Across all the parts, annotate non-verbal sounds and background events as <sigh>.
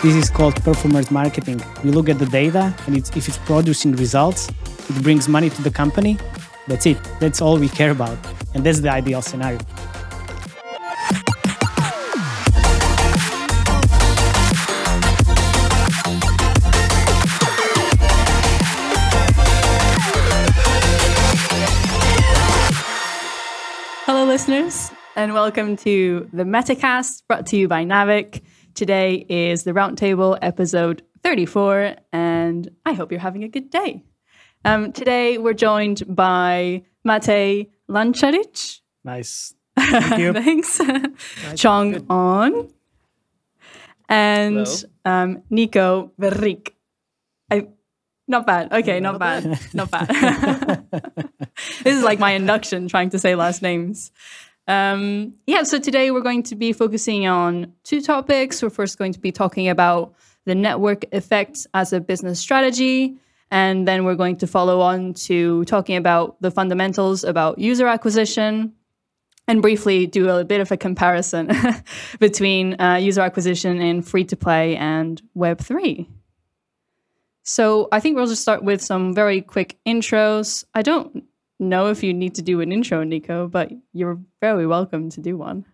This is called performance marketing. You look at the data, and it's, if it's producing results, it brings money to the company. That's it. That's all we care about. And that's the ideal scenario. Hello, listeners, and welcome to the Metacast brought to you by Naavik. Today is the Roundtable episode 34, and I hope you're having a good day. Um, today, we're joined by Matej Lancaric. Nice. Thank you. <laughs> Thanks. Chong Ahn. And um, Nico Vereecke. I, not bad. Okay, not bad. Not bad. <laughs> this is like my induction trying to say last names. Um, yeah, so today we're going to be focusing on two topics. We're first going to be talking about the network effects as a business strategy. And then we're going to follow on to talking about the fundamentals about user acquisition and briefly do a bit of a comparison <laughs> between uh, user acquisition in free to play and Web3. So I think we'll just start with some very quick intros. I don't know if you need to do an intro, Nico, but you're very welcome to do one.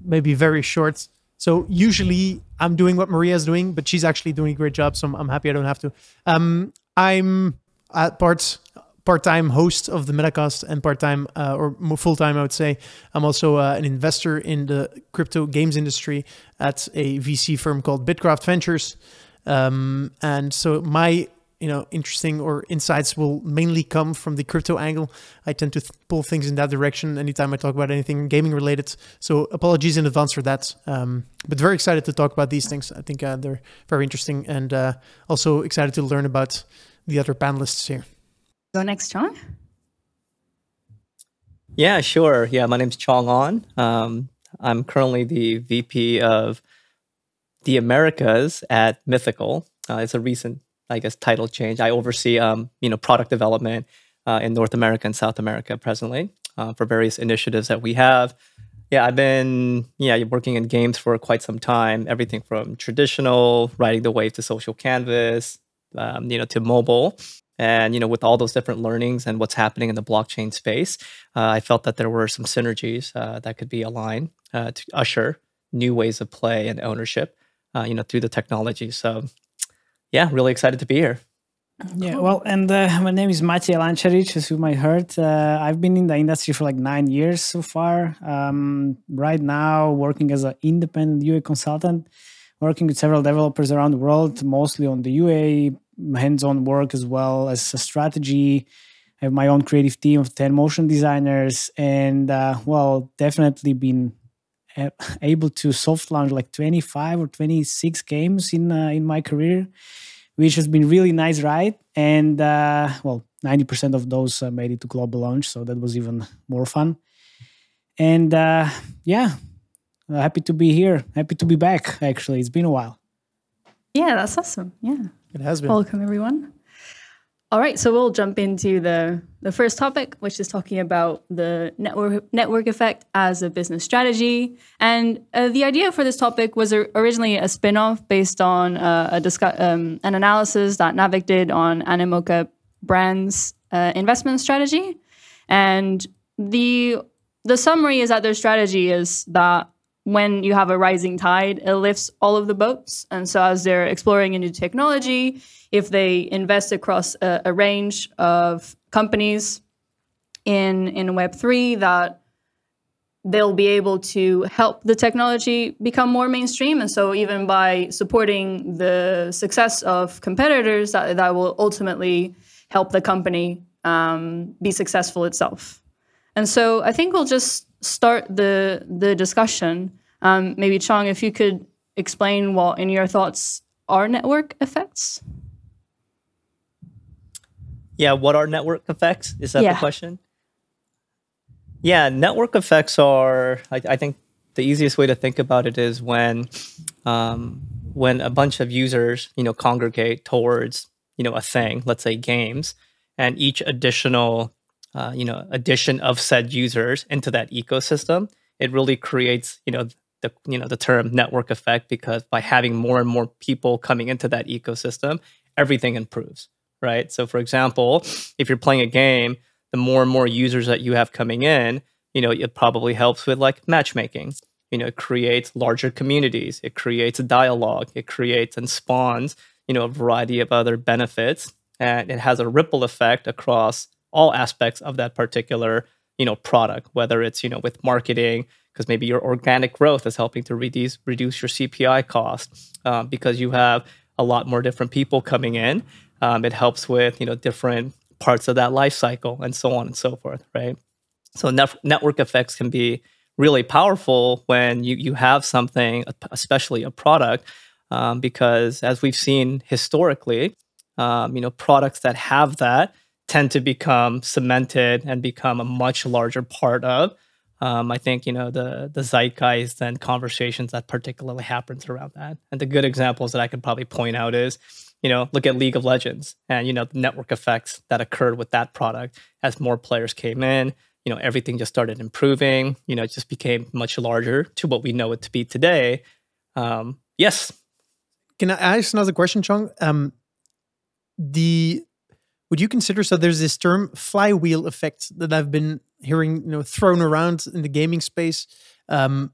Maybe very short. So usually I'm doing what Maria's doing, but she's actually doing a great job. So I'm, happy I don't have to. Um, I'm at part part-time host of the Metacast and part-time uh, or full-time, I would say. I'm also uh, an investor in the crypto games industry at a VC firm called BITKRAFT Ventures. Um, and so my you know interesting or insights will mainly come from the crypto angle. I tend to th- pull things in that direction anytime i talk about anything gaming related. So apologies in advance for that. Um, but very excited to talk about these things. I think uh, they're very interesting and uh, also excited to learn about the other panelists here. Go next Chong. yeah sure. Yeah my name's Chong Ahn. Um, i'm currently the vp of the americas at mythical. Uh, it's a recent I guess title change. I oversee um, you know product development uh, in North America and South America presently uh, for various initiatives that we have. Yeah, I've been yeah working in games for quite some time. Everything from traditional riding the wave to social canvas, um, you know, to mobile. And you know, with all those different learnings and what's happening in the blockchain space, uh, I felt that there were some synergies uh, that could be aligned uh, to usher new ways of play and ownership, uh, you know, through the technology. So yeah, really excited to be here. Yeah, well, and uh, <laughs> my name is Matej Lancaric, as you might heard. Uh, I've been in the industry for like nine years so far. Um, right now, working as an independent UA consultant, working with several developers around the world, mostly on the UA hands-on work as well as a strategy. I have my own creative team of ten motion designers, and uh, well, definitely been able to soft launch like 25 or 26 games in uh, in my career which has been really nice ride. And uh, well 90% of those uh, made it to global launch so that was even more fun. And uh, yeah happy to be here. Happy to be back actually. It's been a while. Yeah that's awesome. Yeah. It has been. Welcome everyone all right, so we'll jump into the, the first topic, which is talking about the network network effect as a business strategy. And uh, the idea for this topic was originally a spin-off based on uh, a discuss, um, an analysis that Naavik did on Animoca Brands' uh, investment strategy. And the the summary is that their strategy is that when you have a rising tide, it lifts all of the boats. And so, as they're exploring a new technology, if they invest across a, a range of companies in in Web three, that they'll be able to help the technology become more mainstream. And so, even by supporting the success of competitors, that that will ultimately help the company um, be successful itself. And so, I think we'll just start the the discussion, um, maybe Chong, if you could explain what, in your thoughts, are network effects. Yeah, what are network effects? Is that yeah. the question? Yeah, network effects are. I, I, think the easiest way to think about it is when, um, when a bunch of users, you know, congregate towards, you know, a thing. Let's say games, and each additional uh, you know addition of said users into that ecosystem, it really creates you know the you know the term network effect because by having more and more people coming into that ecosystem, everything improves, right? So for example, if you're playing a game, the more and more users that you have coming in, you know, it probably helps with like matchmaking. You know, it creates larger communities, it creates a dialogue, it creates and spawns, you know, a variety of other benefits. And it has a ripple effect across all aspects of that particular, you know, product, whether it's, you know, with marketing, because maybe your organic growth is helping to reduce reduce your CPI cost um, because you have a lot more different people coming in. Um, it helps with you know different parts of that life cycle and so on and so forth, right? So net- network effects can be really powerful when you you have something, especially a product, um, because as we've seen historically, um, you know products that have that tend to become cemented and become a much larger part of um, I think you know the the zeitgeist and conversations that particularly happens around that. And the good examples that I could probably point out is, you know, look at League of Legends and you know the network effects that occurred with that product as more players came in. You know, everything just started improving. You know, it just became much larger to what we know it to be today. Um, yes. Can I ask another question, Chong? Um, the would you consider so there's this term flywheel effect that I've been hearing you know thrown around in the gaming space. Um,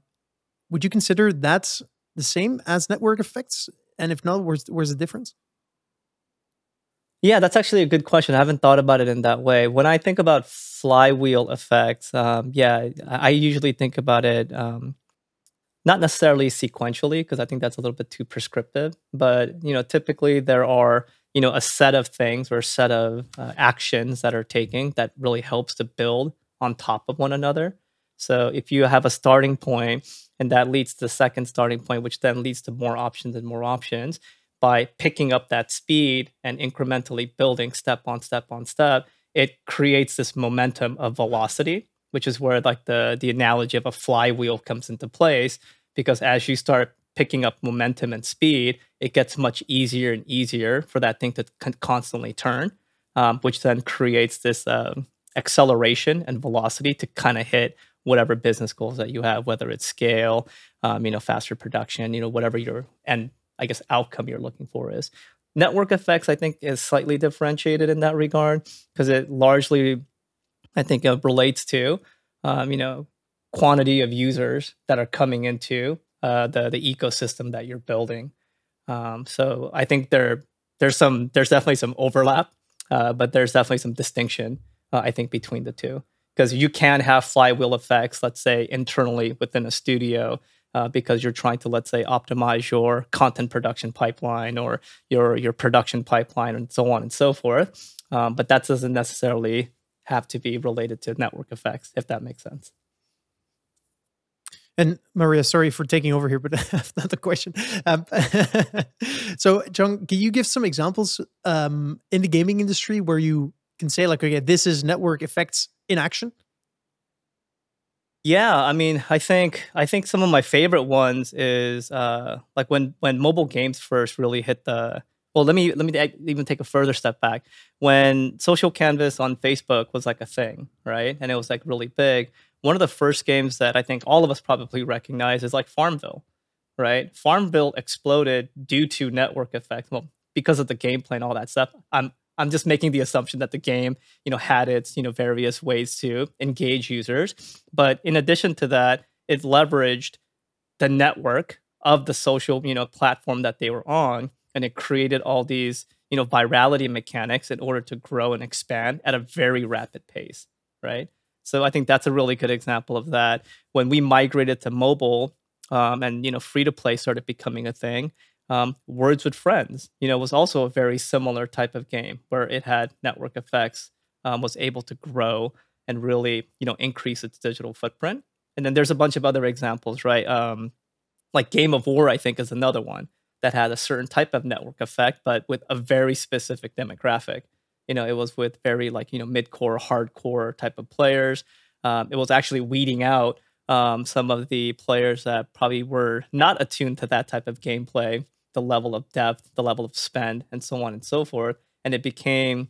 would you consider that the same as network effects? And if not, where's where's the difference? Yeah, that's actually a good question. I haven't thought about it in that way. When I think about flywheel effects, um, yeah, I usually think about it um, not necessarily sequentially because I think that's a little bit too prescriptive. But you know, typically there are you know a set of things or a set of uh, actions that are taking that really helps to build on top of one another. So if you have a starting point and that leads to the second starting point which then leads to more options and more options by picking up that speed and incrementally building step on step on step it creates this momentum of velocity which is where like the the analogy of a flywheel comes into place because as you start picking up momentum and speed, it gets much easier and easier for that thing to con- constantly turn, um, which then creates this uh, acceleration and velocity to kind of hit whatever business goals that you have, whether it's scale, um, you know, faster production, you know, whatever your and I guess outcome you're looking for is. Network effects, I think, is slightly differentiated in that regard because it largely, I think, uh, relates to, um, you know, quantity of users that are coming into uh, the the ecosystem that you're building. Um, so I think there there's some there's definitely some overlap, uh, but there's definitely some distinction uh, I think between the two because you can have flywheel effects, let's say internally within a studio. Uh, because you're trying to, let's say, optimize your content production pipeline or your your production pipeline and so on and so forth. Um, but that doesn't necessarily have to be related to network effects, if that makes sense. And Maria, sorry for taking over here, but <laughs> that's not the question. Um, <laughs> so, Chong, can you give some examples um, in the gaming industry where you can say, like, okay, this is network effects in action? Yeah, I mean, I think I think some of my favorite ones is uh, like when when mobile games first really hit the. Well, let me let me even take a further step back. When social canvas on Facebook was like a thing, right, and it was like really big one of the first games that I think all of us probably recognize is like Farmville, right? Farmville exploded due to network effects. Well, because of the gameplay and all that stuff. I'm I'm just making the assumption that the game, you know, had its, you know, various ways to engage users. But in addition to that, it leveraged the network of the social, you know, platform that they were on. And it created all these, you know, virality mechanics in order to grow and expand at a very rapid pace. Right. So I think that's a really good example of that. When we migrated to mobile um, and you know free to play started becoming a thing, um, Words with Friends, you know, was also a very similar type of game where it had network effects, um, was able to grow and really you know increase its digital footprint. And then there's a bunch of other examples, right? Um, like Game of War, I think, is another one that had a certain type of network effect, but with a very specific demographic you know, it was with very like, you know, mid-core, hardcore type of players. Um, it was actually weeding out um, some of the players that probably were not attuned to that type of gameplay, the level of depth, the level of spend, and so on and so forth. And it became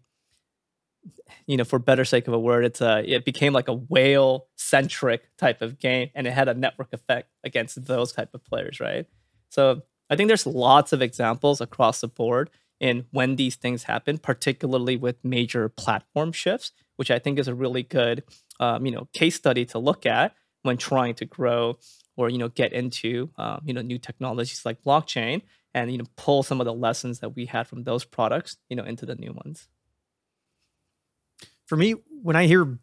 you know, for better sake of a word, it's a it became like a whale centric type of game, and it had a network effect against those type of players, right? So I think there's lots of examples across the board in when these things happen, particularly with major platform shifts, which I think is a really good, um, you know, case study to look at when trying to grow or you know get into um, you know new technologies like blockchain and you know pull some of the lessons that we had from those products you know into the new ones. For me when i hear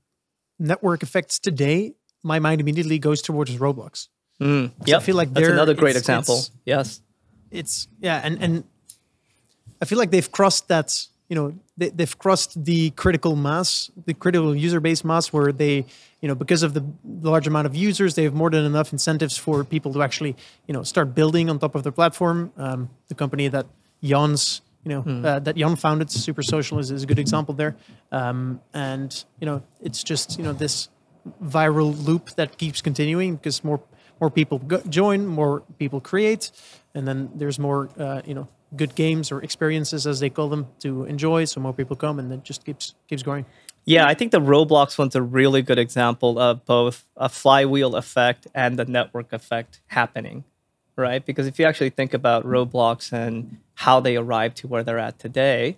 network effects today my mind immediately goes towards roblox. Mm, yeah i feel like that's another great it's, example. It's, yes. It's yeah and and i feel like they've crossed that you know they, they've crossed the critical mass the critical user base mass where they you know because of the large amount of users they have more than enough incentives for people to actually you know start building on top of their platform. Um, the company that Jan's you know mm. uh, that Jan founded super social is, is a good example there. Um, and you know it's just you know this viral loop that keeps continuing because more more people go, join more people create and then there's more uh, you know good games or experiences as they call them to enjoy so more people come and it just keeps keeps going yeah i think the roblox one's a really good example of both a flywheel effect and the network effect happening right? Because if you actually think about roblox and how they arrived to where they're at today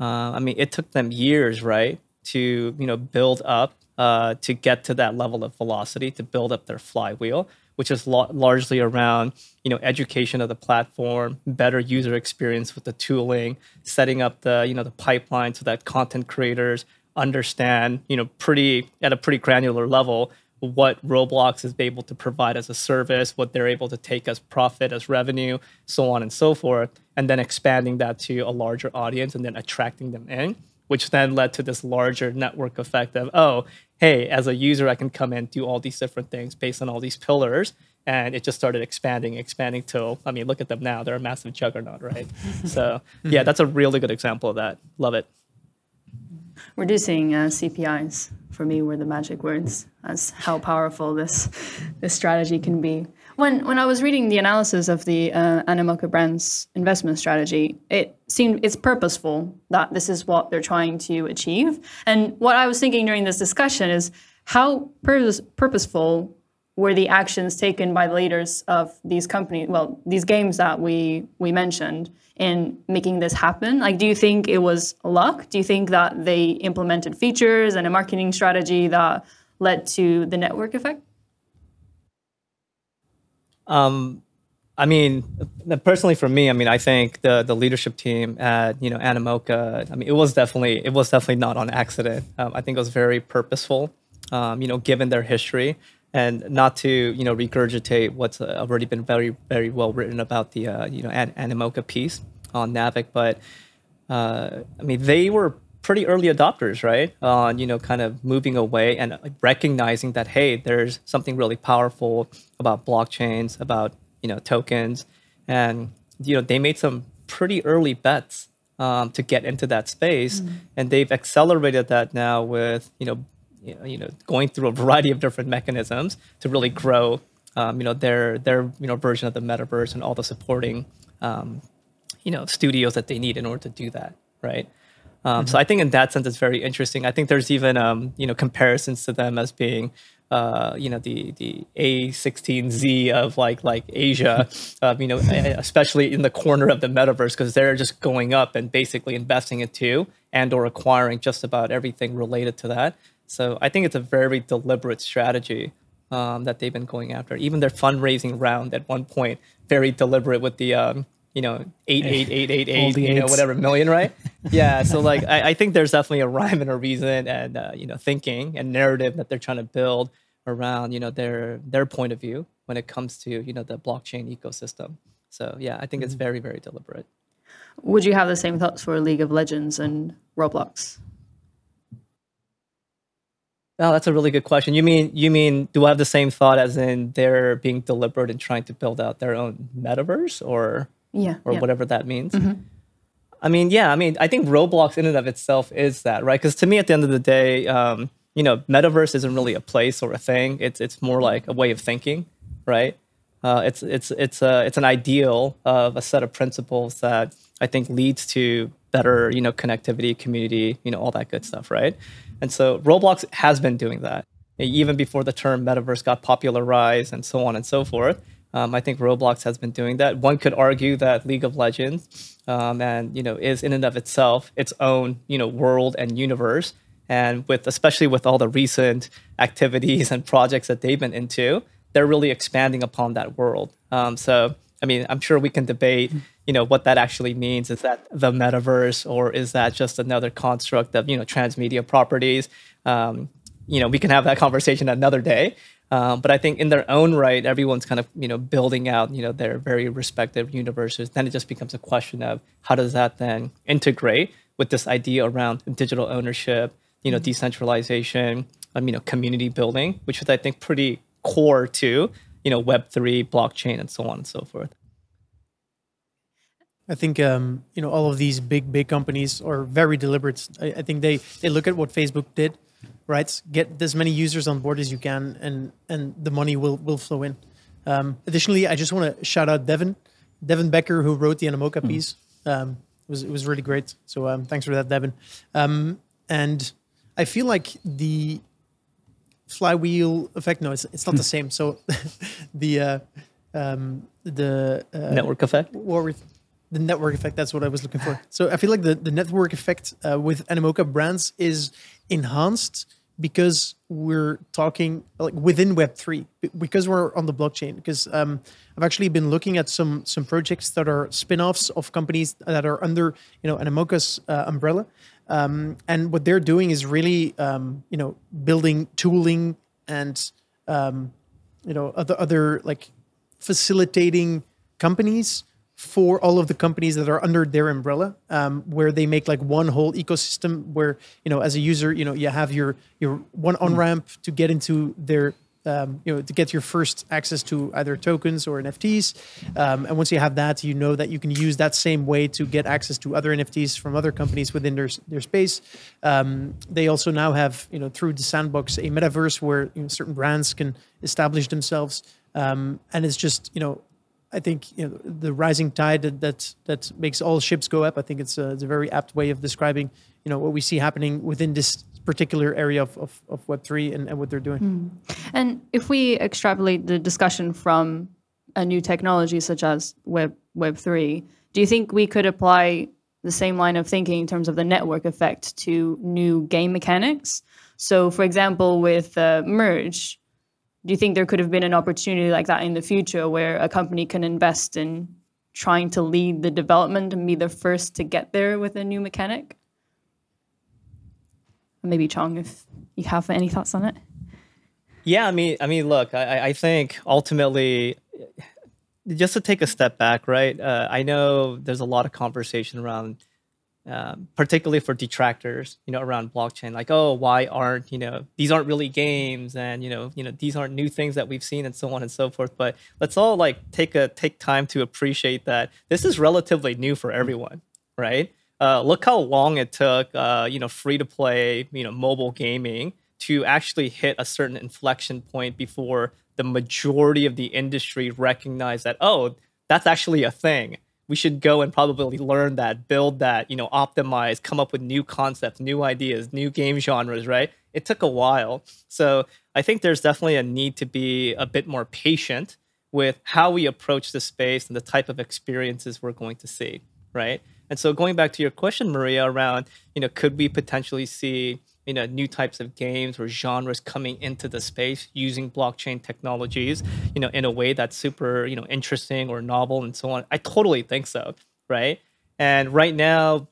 uh, i mean it took them years right to you know build up uh, to get to that level of velocity to build up their flywheel which is lo- largely around you know education of the platform, better user experience with the tooling, setting up the you know the pipeline so that content creators understand you know pretty at a pretty granular level what Roblox is able to provide as a service, what they're able to take as profit, as revenue, so on and so forth, and then expanding that to a larger audience and then attracting them in, which then led to this larger network effect of, oh, hey, as a user, I can come in, do all these different things based on all these pillars. And it just started expanding, expanding till, I mean, look at them now. They're a massive juggernaut, right? <laughs> so, yeah, that's a really good example of that. Love it. Reducing uh, CPIs for me were the magic words as how powerful this, this strategy can be. When when I was reading the analysis of the uh, Animoca Brands investment strategy, it seemed it's purposeful that this is what they're trying to achieve. And what I was thinking during this discussion is how purpose, purposeful were the actions taken by the leaders of these companies, well, these games that we we mentioned in making this happen? Like, do you think it was luck? Do you think that they implemented features and a marketing strategy that led to the network effect? Um, I mean, personally for me, I mean, I think the the leadership team at you know Animoca, I mean, it was definitely it was definitely not on accident. Um, I think it was very purposeful. Um, you know, given their history, and not to you know regurgitate what's already been very very well written about the uh, you know An- Animoca piece on Naavik, but uh, I mean, they were pretty early adopters, right? On you know, kind of moving away and recognizing that hey, there's something really powerful about blockchains, about you know tokens, and you know they made some pretty early bets um, to get into that space, mm. and they've accelerated that now with you know you know going through a variety of different mechanisms to really grow um, you know their their you know version of the metaverse and all the supporting um, you know studios that they need in order to do that, right? Um, mm-hmm. So I think in that sense, it's very interesting. I think there's even um, you know comparisons to them as being uh, you know the the A16Z of like like Asia, uh, <laughs> you know, especially in the corner of the metaverse because they're just going up and basically investing into and or acquiring just about everything related to that. So I think it's a very deliberate strategy um, that they've been going after. Even their fundraising round at one point, very deliberate with the um, you know, eight, eight, eight, eight, eight, you know, whatever million, right? <laughs> yeah. So like, I, I, think there's definitely a rhyme and a reason and, uh, you know, thinking and narrative that they're trying to build around, you know, their, their point of view when it comes to, you know, the blockchain ecosystem. So yeah, I think it's mm-hmm. very, very deliberate. Would you have the same thoughts for League of Legends and Roblox? Oh, that's a really good question. You mean you mean do I have the same thought as in they're being deliberate in trying to build out their own metaverse or yeah, or yeah. whatever that means. Mm-hmm. I mean, yeah, I mean, I think Roblox in and of itself is that, right? Because to me, at the end of the day, um, you know, metaverse isn't really a place or a thing. It's it's more like a way of thinking, right? Uh, it's it's it's a it's an ideal of a set of principles that I think leads to better, you know, connectivity, community, you know, all that good stuff, right? And so Roblox has been doing that even before the term metaverse got popularized and so on and so forth. Um, I think Roblox has been doing that. One could argue that League of Legends, um, and you know, is in and of itself its own you know world and universe. And with especially with all the recent activities <laughs> and projects that they've been into, they're really expanding upon that world. Um, so, I mean, I'm sure we can debate, you know, what that actually means. Is that the metaverse, or is that just another construct of you know transmedia properties? Um, you know, we can have that <laughs> conversation another day. Um, but I think in their own right, everyone's kind of you know building out you know their very respective universes. Then it just becomes a question of how does that then integrate with this idea around digital ownership, you know, decentralization, um, you know, community building, which is I think pretty core to you know Web three, blockchain, and so on and so forth. I think um, you know all of these big big companies are very deliberate. I, I think they they look at what Facebook did right? Get as many users on board as you can, and and the money will will flow in. Um, additionally, I just want to shout out Devin, Devin Becker, who wrote the Animoca mm. piece. Um, it was it was really great. So um, thanks for that, Devin. Um, and I feel like the flywheel effect. No, it's it's not the <laughs> same. So <laughs> the uh, um, the uh, network effect. What the network effect. That's what I was looking for. So I feel like the, the network effect uh, with Animoca brands is enhanced because we're talking like within Web3 because we're on the blockchain. Because um, I've actually been looking at some some projects that are spin-offs of companies that are under you know Animoca's uh, umbrella, um, and what they're doing is really um, you know building tooling and um, you know other other like facilitating companies for all of the companies that are under their umbrella, um, where they make like one whole ecosystem where you know as a user, you know you have your your one on ramp to get into their um, you know to get your first access to either tokens or NFTs, um, and once you have that, you know that you can use that same way to get access to other NFTs from other companies within their their space. Um, they also now have you know through the sandbox a metaverse where you know, certain brands can establish themselves, um, and it's just you know I think you know the rising tide that that, that makes all ships go up. I think it's a, it's a very apt way of describing you know what we see happening within this particular area of, of, of Web three and, and what they're doing. Mm. And if we extrapolate the discussion from a new technology such as Web Web three, do you think we could apply the same line of thinking in terms of the network effect to new game mechanics? So, for example, with uh, Merge, do you think there could have been an opportunity like that in the future where a company can invest in trying to lead the development and be the first to get there with a new mechanic? Maybe Chong, if you have any thoughts on it. Yeah, I mean, I mean, look, I, I think ultimately, just to take a step back, right? Uh, I know there's a lot of conversation around um, particularly for detractors, you know, around blockchain, like, oh, why aren't you know these aren't really games, and you know, you know, these aren't new things that we've seen, and so on and so forth. But let's all like take a take time to appreciate that this is relatively new for everyone, right? Uh, look how long it took, uh, you know, free to play, you know, mobile gaming to actually hit a certain inflection point before the majority of the industry recognized that, oh, that's actually a thing we should go and probably learn that, build that, you know, optimize, come up with new concepts, new ideas, new game genres, right? It took a while. So I think there's definitely a need to be a bit more patient with how we approach the space and the type of experiences we're going to see, right? And so going back to your question, Maria, around, you know, could we potentially see you know new types of games or genres coming into the space using blockchain technologies you know in a way that's super you know interesting or novel and so on. I totally think so right? And right now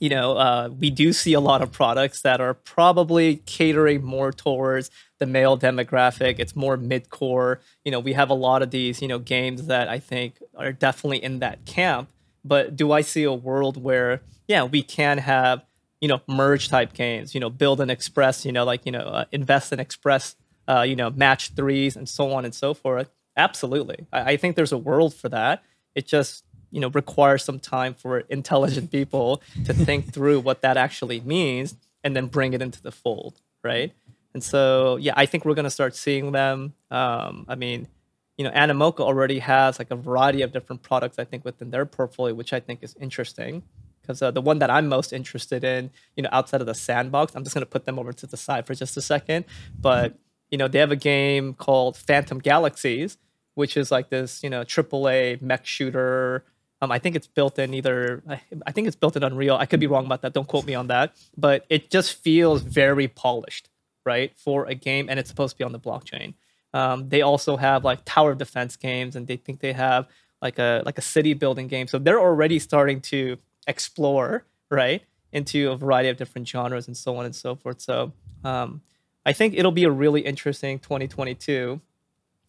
you know uh, we do see a lot of products that are probably catering more towards the male demographic. It's more mid-core. You know we have a lot of these you know games that i think are definitely in that camp. But do i see a world where yeah we can have you know merge type games you know build and express you know like you know uh, invest and express uh, you know match threes and so on and so forth. Absolutely. I, I, think there's a world for that. It just you know requires some time for intelligent people to think <laughs> through what that actually means and then bring it into the fold right? And so yeah i think we're going to start seeing them. Um, i mean you know animoca already has like a variety of different products i think within their portfolio which i think is interesting because uh, the one that I'm most interested in, you know, outside of the sandbox, I'm just gonna put them over to the side for just a second. But you know, they have a game called Phantom Galaxies, which is like this, you know, AAA mech shooter. Um, I think it's built in either. I, I think it's built in Unreal. I could be wrong about that. Don't quote me on that. But it just feels very polished, right, for a game, and it's supposed to be on the blockchain. Um, they also have like tower defense games, and they think they have like a like a city building game. So they're already starting to explore right into a variety of different genres and so on and so forth. So um, I think it'll be a really interesting 2022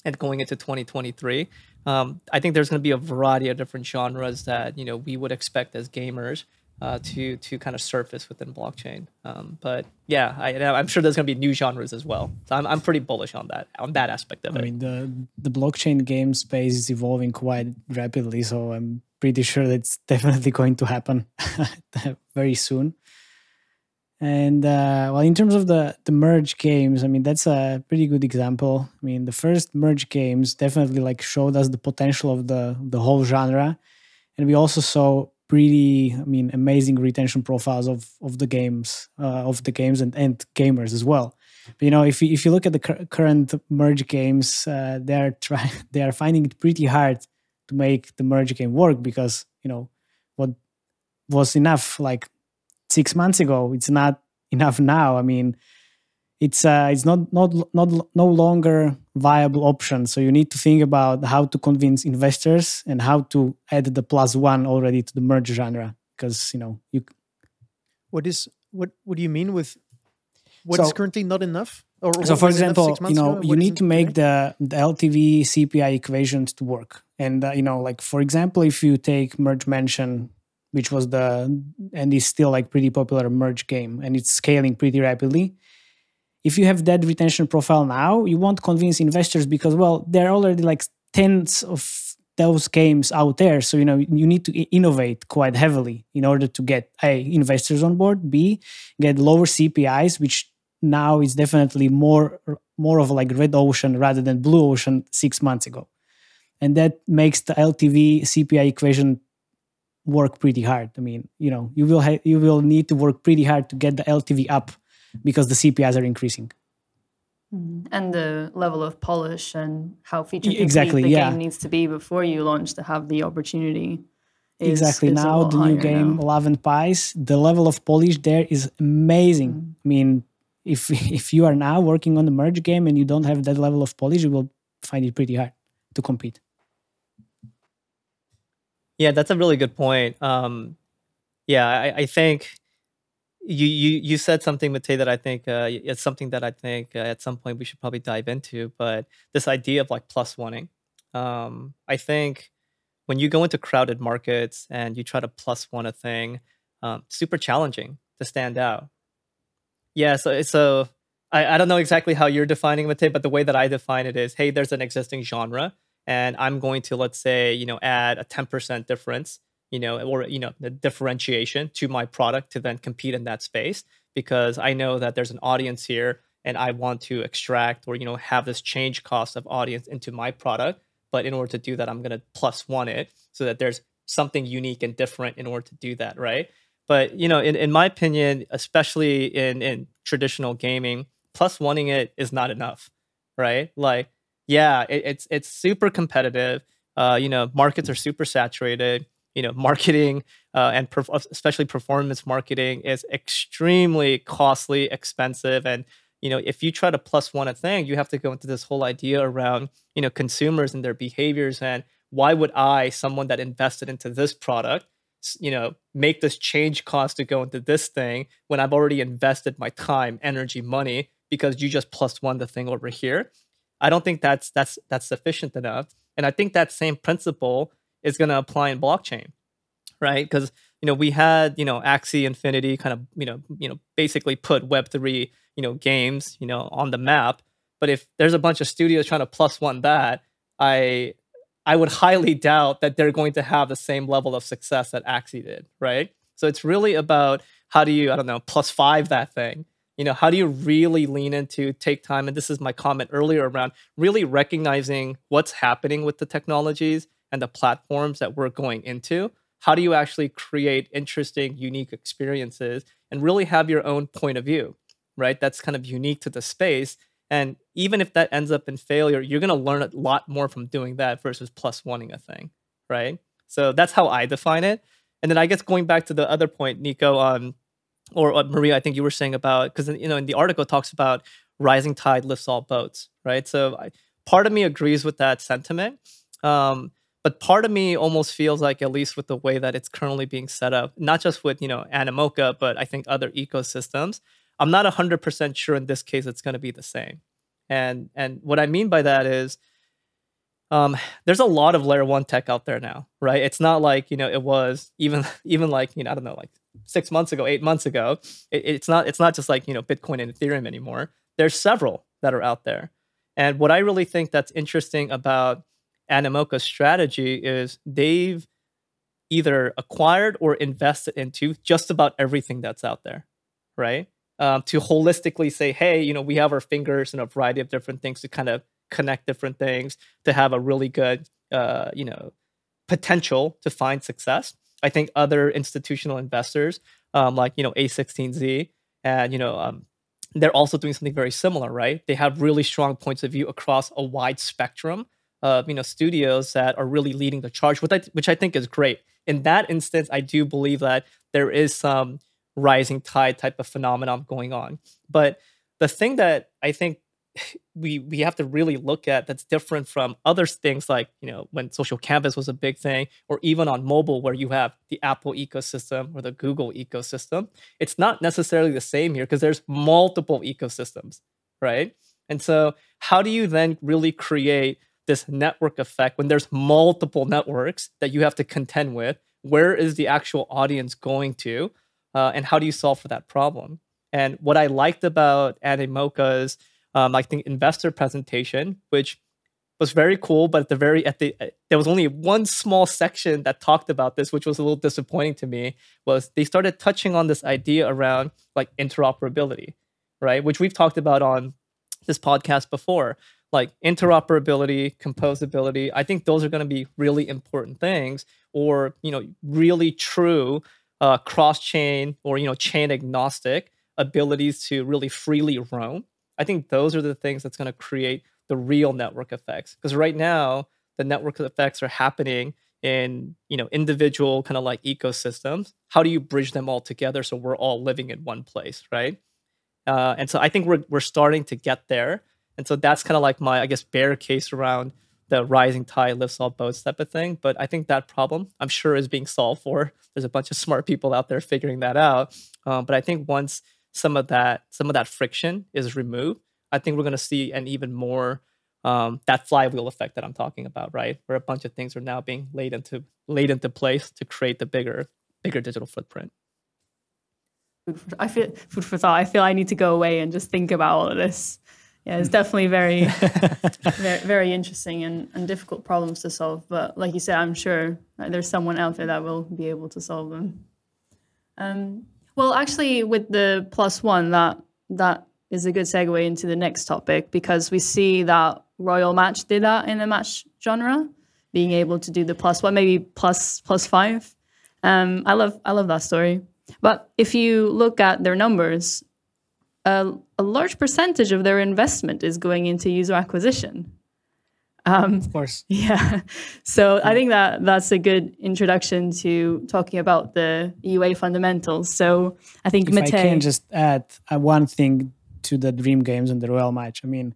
and going into 2023. Um, I think there's going to be a variety of different genres that you know we would expect as gamers uh, to to kind of surface within blockchain. Um, but yeah, I, am sure there's going to be new genres as well. So I'm, I'm pretty bullish on that on that aspect of it. I mean, the the blockchain game space is evolving quite rapidly, so I'm pretty sure that's <laughs> definitely going to happen <laughs> very soon. And uh, well, in terms of the the merge games, I mean that's a pretty good example. I mean, the first merge games definitely like showed us the potential of the the whole genre, and we also saw pretty, I mean, amazing retention profiles of of the games, uh, of the games and and gamers as well. But, you know, if you, if you look at the cur- current merge games, uh, they are trying <laughs> they are finding it pretty hard to make the merge game work because you know what was enough like six months ago. It's not <laughs> enough now. I mean, it's uh, it's not not not no longer viable option. So you need to think about how to convince investors and how to add the plus one already to the merge genre because you know you. What is what? What do you mean with what so, is currently not enough? Or so, for example, you know, you need to make the, the LTV CPI equations to work, and uh, you know, like for example, if you take Merge Mansion which was the and is still like pretty popular merge game and it's scaling pretty rapidly if you have that retention profile now you won't convince investors because well there are already like tens of those games out there. So you know you need to innovate quite heavily in order to get a investors on board b get lower cpis which now is definitely more more of like red ocean rather than blue ocean six months ago and that makes the ltv cpi equation work pretty hard. I mean, you know, you will ha- you will need to work pretty hard to get the LTV up because the CPIs are increasing. Mm-hmm. And the level of polish and how feature complete exactly, the yeah. game needs to be before you launch to have the opportunity. Is, exactly. Is now the new game, now. Love and Pies, the level of polish there is amazing. Mm. I mean, if <laughs> if you are now working on the merge game and you don't have that level of polish, you will find it pretty hard to compete. Yeah, that's a really good point. Um, yeah, I, I think you you you said something, Matej, that I think uh, it's something that I think uh, at some point we should probably dive into. But this idea of like plus oneing, um, I think when you go into crowded markets and you try to plus one a thing, um, super challenging to stand out. Yeah, so so I, I don't know exactly how you're defining Matej, but the way that I define it is, hey, there's an existing genre and I'm going to let's say you know add a 10% difference you know or you know the differentiation to my product to then compete in that space because I know that there's an audience here and I want to extract or you know have this change cost of audience into my product. But in order to do that I'm going to plus one it so that there's something unique and different in order to do that right but you know in, in my opinion especially in in traditional gaming plus oneing it is not enough right like yeah, it, it's it's super competitive. Uh, you know, markets are super saturated. You know, marketing uh, and perf- especially performance marketing is extremely costly, expensive, and you know, if you try to plus one a thing, you have to go into this whole idea around you know consumers and their behaviors and why would I, someone that invested into this product, you know, make this change cost to go into this thing when I've already invested my time, energy, money because you just plus one the thing over here. I don't think that's that's that's sufficient enough. And I think that same principle is going to apply in blockchain, right? Because you know we had you know Axie Infinity kind of you know you know basically put Web three you know games you know on the map. But if there's a bunch of studios trying to plus one that, I I would highly doubt that they're going to have the same level of success that Axie did, right? So it's really about how do you I don't know plus five that thing you know how do you really lean into take time and this is my comment earlier around really recognizing what's happening with the technologies and the platforms that we're going into how do you actually create interesting, unique experiences and really have your own point of view, right? That's kind of unique to the space. And even if that ends up in failure, you're going to learn a lot more from doing that versus plus oneing a thing, right? So that's how I define it. And then I guess going back to the other point, Nico, um, or uh, Maria, I think you were saying about because you know in the article talks about rising tide lifts all boats, right? So I, part of me agrees with that sentiment. Um, but part of me almost feels like, at least with the way that it's currently being set up, not just with you know Animoca, but I think other ecosystems, I'm not 100% sure in this case it's going to be the same. And and what I mean by that is um, there's a lot of layer one tech out there now, right? It's not like you know it was even <laughs> even like you know I don't know like six months ago, eight months ago. It, it's not it's not just like you know Bitcoin and Ethereum anymore. There's several that are out there, and what I really think that's interesting about Animoca's strategy is they've either acquired or invested into just about everything that's out there, right? Um, to holistically say, hey, you know, we have our fingers in a variety of different things to kind of connect different things to have a really good, uh, you know, potential to find success. I think other institutional investors, um, like you know A16Z, and you know, um, they're also doing something very similar, right? They have really strong points of view across a wide spectrum of you know studios that are really leading the charge, which I, which I think is great. In that instance, I do believe that there is some rising tide type of phenomenon going on. But the thing that I think <laughs> we we have to really look at that's different from other things like you know when social canvas was a big thing or even on mobile where you have the apple ecosystem or the google ecosystem it's not necessarily the same here because there's multiple ecosystems right? And so how do you then really create this network effect when there's multiple networks that you have to contend with? Where is the actual audience going to uh, and how do you solve for that problem and what i liked about animoca's um, I think investor presentation, which was very cool. But at the very at the uh, there was only one small section that talked about this, which was a little disappointing to me. Was they started touching on this idea around like interoperability, right? Which we've talked about on this podcast before, like interoperability, composability. I think those are going to be really important things, or you know, really true uh, cross chain or you know chain agnostic abilities to really freely roam I think those are the things that's going to create the real network effects. Because right now, the network effects are happening in you know individual kind of like ecosystems. How do you bridge them all together so we're all living in one place, right? Uh, and so I think we're we're starting to get there. And so that's kind of like my I guess bear case around the rising tide lifts all boats type of thing. But I think that problem I'm sure is being solved for. <laughs> There's a bunch of smart people out there figuring that out. Um, but I think once some of that some of that friction is removed, I think we're going to see an even more um, that flywheel effect that I'm talking about, right? Where a bunch of things are now being laid into laid into place to create the bigger bigger digital footprint. I feel food for thought. I feel I need to go away and just think about all of this. Yeah, it's definitely very, <laughs> very, very interesting and, and difficult problems to solve. But like you said, I'm sure there's someone out there that will be able to solve them. Um, well, actually, with the plus one, that that is a good segue into the next topic because we see that Royal Match did that in the match genre, being able to do the plus one, maybe plus plus five. Um, I love I love that story. But if you look at their numbers, a, a large percentage of their investment is going into user acquisition. Um, of course. <laughs> Yeah. So I think that that's a good introduction to talking about the UA fundamentals. So I think if Mate, I can just add uh, one thing to the Dream Games and the Royal Match. I mean,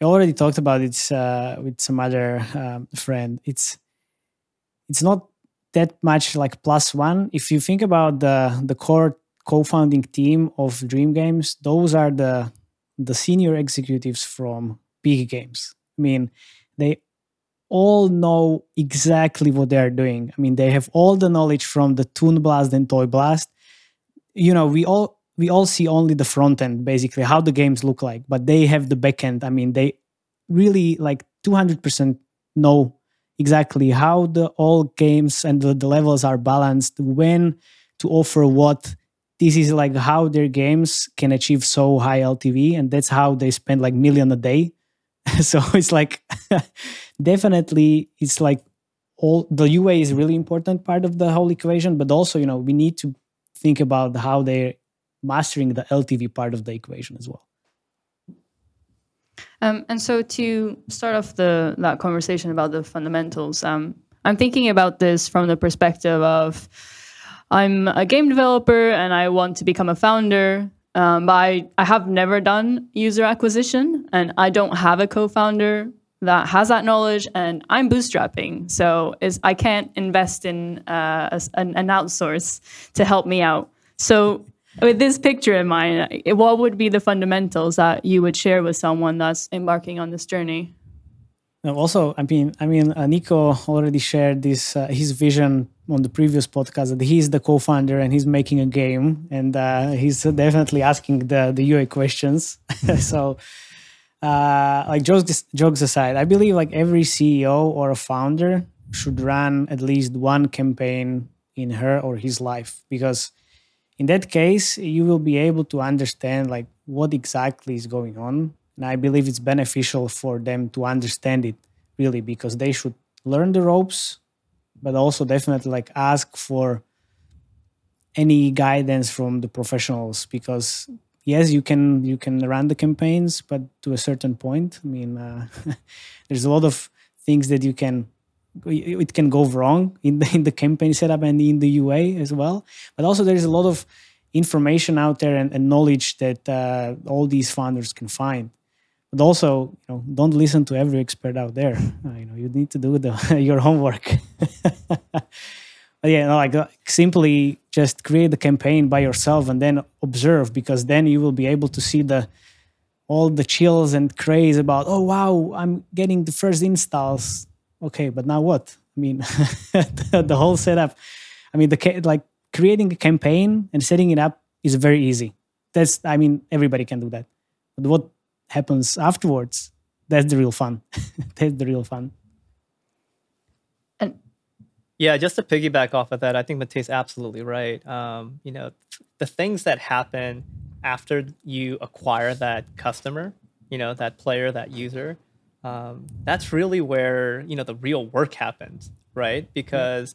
I already talked about it uh, with some other um, friend. It's it's not that much like plus one. If you think about the the core co-founding team of Dream Games, those are the the senior executives from big games. I mean, they all know exactly what they're doing. I mean, they have all the knowledge from the Toon Blast and Toy Blast. You know, we all we all see only the front end, basically how the games look like, but they have the back end. I mean, they really like 200% know exactly how the all games and the, the levels are balanced, when to offer what. This is like how their games can achieve so high LTV, and that's how they spend like million a day <laughs> so it's like <laughs> definitely it's like all the UA is really important part of the whole equation, but also you know we need to think about how they're mastering the LTV part of the equation as well. Um, and so to start off the that conversation about the fundamentals, um, I'm thinking about this from the perspective of I'm a game developer and I want to become a founder. Um, but I, I have never done user acquisition and I don't have a co-founder that has that knowledge and I'm bootstrapping. So is I can't invest in uh, a, an, an outsource to help me out. So with this picture in mind, what would be the fundamentals that you would share with someone that's embarking on this journey? Also, I mean, I mean, uh, Nico already shared this uh, his vision on the previous podcast that he's the co-founder and he's making a game, and uh, he's definitely asking the the UA questions. <laughs> so, uh, like jokes jokes aside, I believe like every CEO or a founder should run at least one campaign in her or his life because in that case you will be able to understand like what exactly is going on and i believe it's beneficial for them to understand it really because they should learn the ropes but also definitely like ask for any guidance from the professionals because yes you can you can run the campaigns but to a certain point i mean uh, <laughs> there's a lot of things that you can it can go wrong in the, in the campaign setup and in the UA as well. But also there is a lot of information out there and, and knowledge that uh, all these founders can find. But also, you know, don't listen to every expert out there. <laughs> Uh, you know, you need to do the, <laughs> your homework. <laughs> yeah, like uh, simply just create the campaign by yourself and then observe because then you will be able to see the all the chills and craze about oh wow i'm getting the first installs okay, but now what? I mean, the, the, whole setup. I mean, the like creating a campaign and setting it up is very easy. That's I mean, everybody can do that. But what happens afterwards? That's the real fun. <laughs> that's the real fun. And yeah, just to piggyback off of that, I think Matej's absolutely right. Um, you know, the things that happen after you acquire that customer, you know, that player, that user, um, that's really where you know the real work happens, right? Because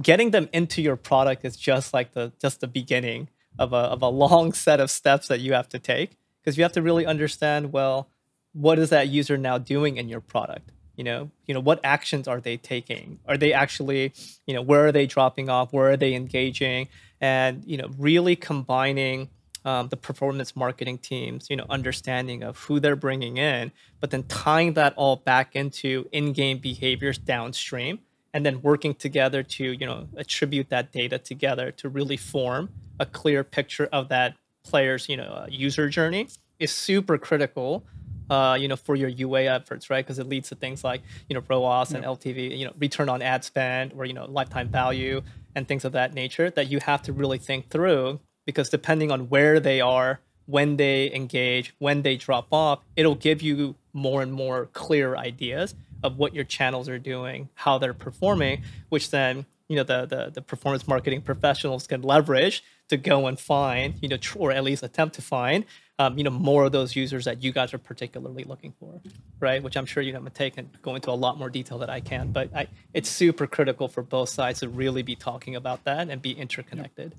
getting them into your product is just like the just the beginning of a of a <laughs> long set of steps that you have to take because you have to really understand well what is that user now doing in your product? You know you know what actions are they taking? Are they actually you know where are they dropping off? Where are they engaging? And you know really combining um, the performance marketing teams, you know, understanding of who they're bringing in, but then tying that all back into in-game behaviors downstream, and then working together to, you know, attribute that data together to really form a clear picture of that player's, you know, uh, user journey is super critical. Uh, you know, for your UA efforts, right? Because it leads to things like, you know, ROAS and LTV, you know, return on ad spend or, you know, lifetime value and things of that nature that you have to really think through because depending on where they are, when they engage, when they drop off, it'll give you more and more clear ideas of what your channels are doing, how they're performing, which then you know the, the the, performance marketing professionals can leverage to go and find you know or at least attempt to find um, you know more of those users that you guys are particularly looking for right? Which i'm sure you Matej can go into a lot more detail that i can but I, it's super critical for both sides to really be talking about that and be interconnected.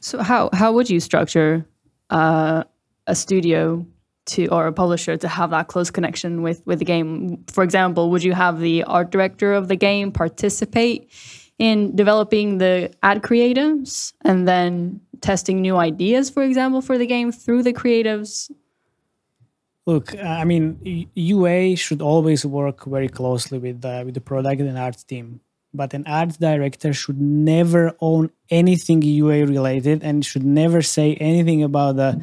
So how how would you structure uh, a studio to or a publisher to have that close connection with with the game? For example, would you have the art director of the game participate in developing the ad creatives and then testing new ideas, for example, for the game through the creatives? Look, I mean, UA should always work very closely with the, with the product and art team but an art director should never own anything UA related and should never say anything about the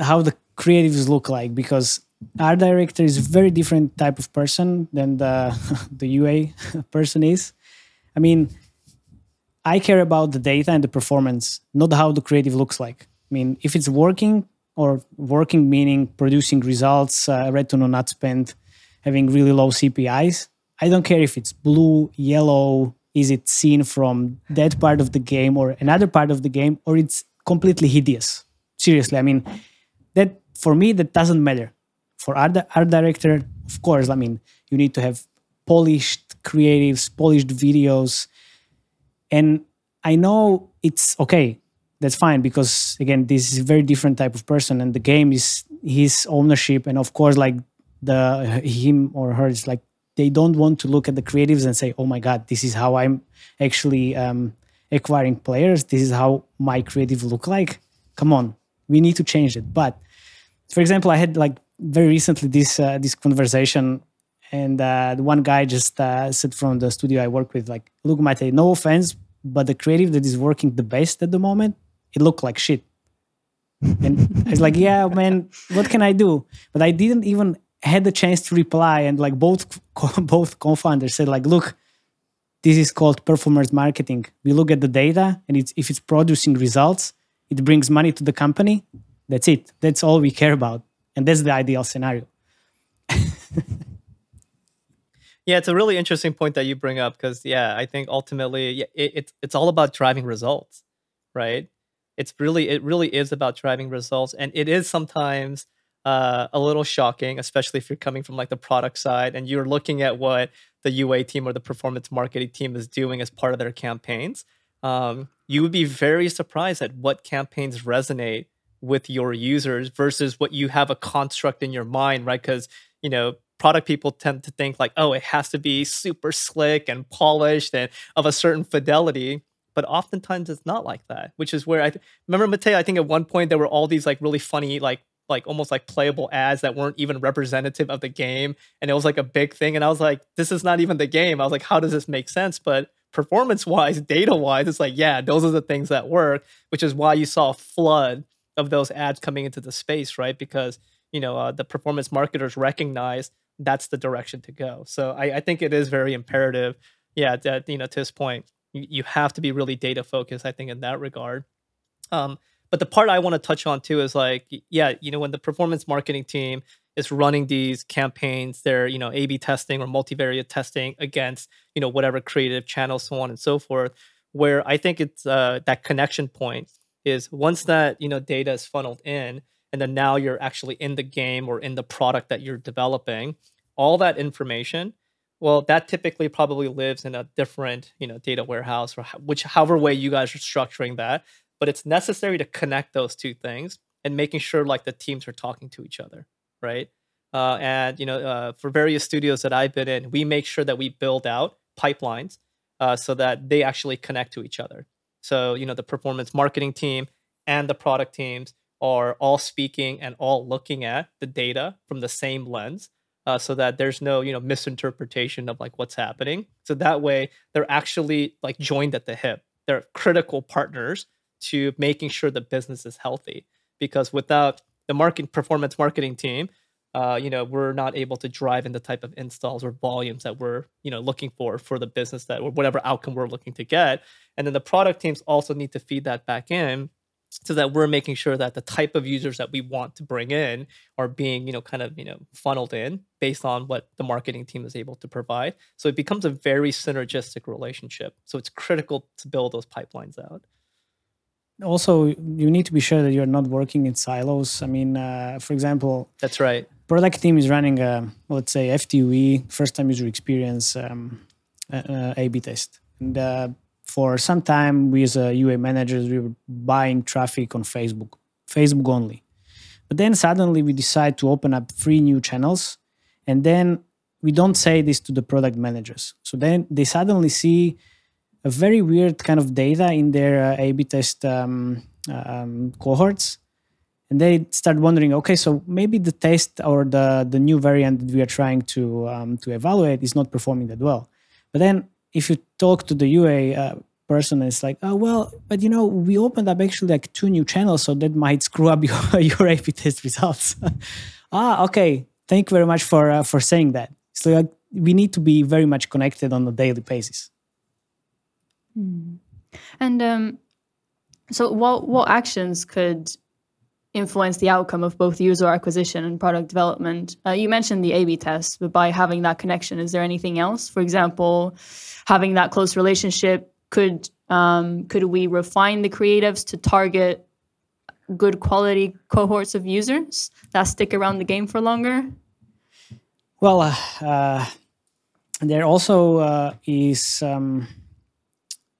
how the creatives look like because art director is a very different type of person than the <laughs> the UA person is. I mean, I care about the data and the performance, not how the creative looks like. I mean, if it's working or working meaning producing results, uh, return on ad spend, having really low CPIs, I don't care if it's blue, yellow, is it seen from that part of the game or another part of the game, or it's completely hideous. Seriously, I mean, that for me, that doesn't matter. For art, art director, of course, I mean, you need to have polished creatives, polished videos. And I know it's okay. That's fine because again, this is a very different type of person, and the game is his ownership. And of course, like the him or her is like they don't want to look at the creatives and say, "Oh my God, this is how I'm actually um, acquiring players. This is how my creative look like." Come on, we need to change it. But for example, I had like very recently this uh, this conversation and uh, one guy just uh, said from the studio I work with, like, look, Mate, no offense, but the creative that is working the best at the moment, it looked like shit. and I was like, yeah, man, what can I do? But I didn't even had the chance to reply. And like both <laughs> both co-founders said, like, look, this is called performance marketing. We look at the data, and it's if it's producing results, it brings money to the company. That's it. That's all we care about, and that's the ideal scenario. <laughs> Yeah, it's a really interesting point that you bring up because yeah, I think ultimately yeah, it, it's it's all about driving results, right? It's really it really is about driving results, and it is sometimes uh, a little shocking, especially if you're coming from like the product side and you're looking at what the UA team or the performance marketing team is doing as part of their campaigns. Um, you would be very surprised at what campaigns resonate with your users versus what you have a construct in your mind, right? Because you know product people tend to think like, oh, it has to be super slick and polished and of a certain fidelity. But oftentimes it's not like that, which is where I th- remember Matej. I think at one point there were all these like really funny, like like almost like playable ads that weren't even representative of the game, and it was like a big thing. And I was like, this is not even the game. I was like, how does this make sense? But performance wise, <laughs> data wise, it's like, yeah, those are the things that work, which is why you saw a flood of those ads coming into the space, right? Because you know uh, the performance marketers recognized that's the direction to go. So I, I think it is very imperative. Yeah, that you know to this point, you, you have to be really data focused. I think in that regard. Um, but the part I want to touch on too is like, yeah, you know, when the performance marketing team is running these campaigns, they're you know A/B testing or multivariate testing against you know whatever creative channel, so on and so forth. Where I think it's uh, that connection point is once that you know data is funneled in, and then now you're actually in the game or in the product that you're developing all that information well that typically probably lives in a different you know data warehouse or which however way you guys are structuring that but it's necessary to connect those two things and making sure like the teams are talking to each other right? Uh, and you know uh, for various studios that i've been in we make sure that we build out pipelines uh, so that they actually connect to each other. So you know the performance marketing team and the product teams are all speaking and all looking at the data from the same lens uh, so that there's no you know misinterpretation of like what's happening. So that way they're actually like joined at the hip. They're critical partners to making sure the business is healthy because without the market performance marketing team uh, you know we're not able to drive in the type of installs or volumes that we're you know looking for for the business that or whatever outcome we're looking to get. And then the product teams also need to feed that back in so that we're making sure that the type of users that we want to bring in are being you know kind of you know funneled in based on what the marketing team is able to provide. So it becomes a very synergistic relationship. So it's critical to build those pipelines out. Also you need to be sure that you're not working in silos. I mean uh, for example that's right. Product team is running a let's say ftue first time user experience um, uh, a b test. And uh, for some time we as a UA managers we were buying traffic on Facebook, Facebook only. But then suddenly we decide to open up three new channels, and then we don't say this to the product managers. So then they suddenly see a very weird kind of data in their uh, A/B test um, um, cohorts, and they start wondering, okay, so maybe the test or the the new variant that we are trying to um, to evaluate is not performing that well. But then if you talk to the UA uh, person, it's like, oh well, but you know, we opened up actually like two new channels, so that might screw up <laughs> your your test results. <laughs> ah, okay. Thank you very much for uh, for saying that. So we need to be very much connected on a daily basis. Mm. And um, so, what what actions could influence the outcome of both user acquisition and product development. Uh, you mentioned the A/B test, but by having that connection, is there anything else? For example, having that close relationship could um, could we refine the creatives to target good quality cohorts of users that stick around the game for longer? Well, uh, uh, there also uh, is um,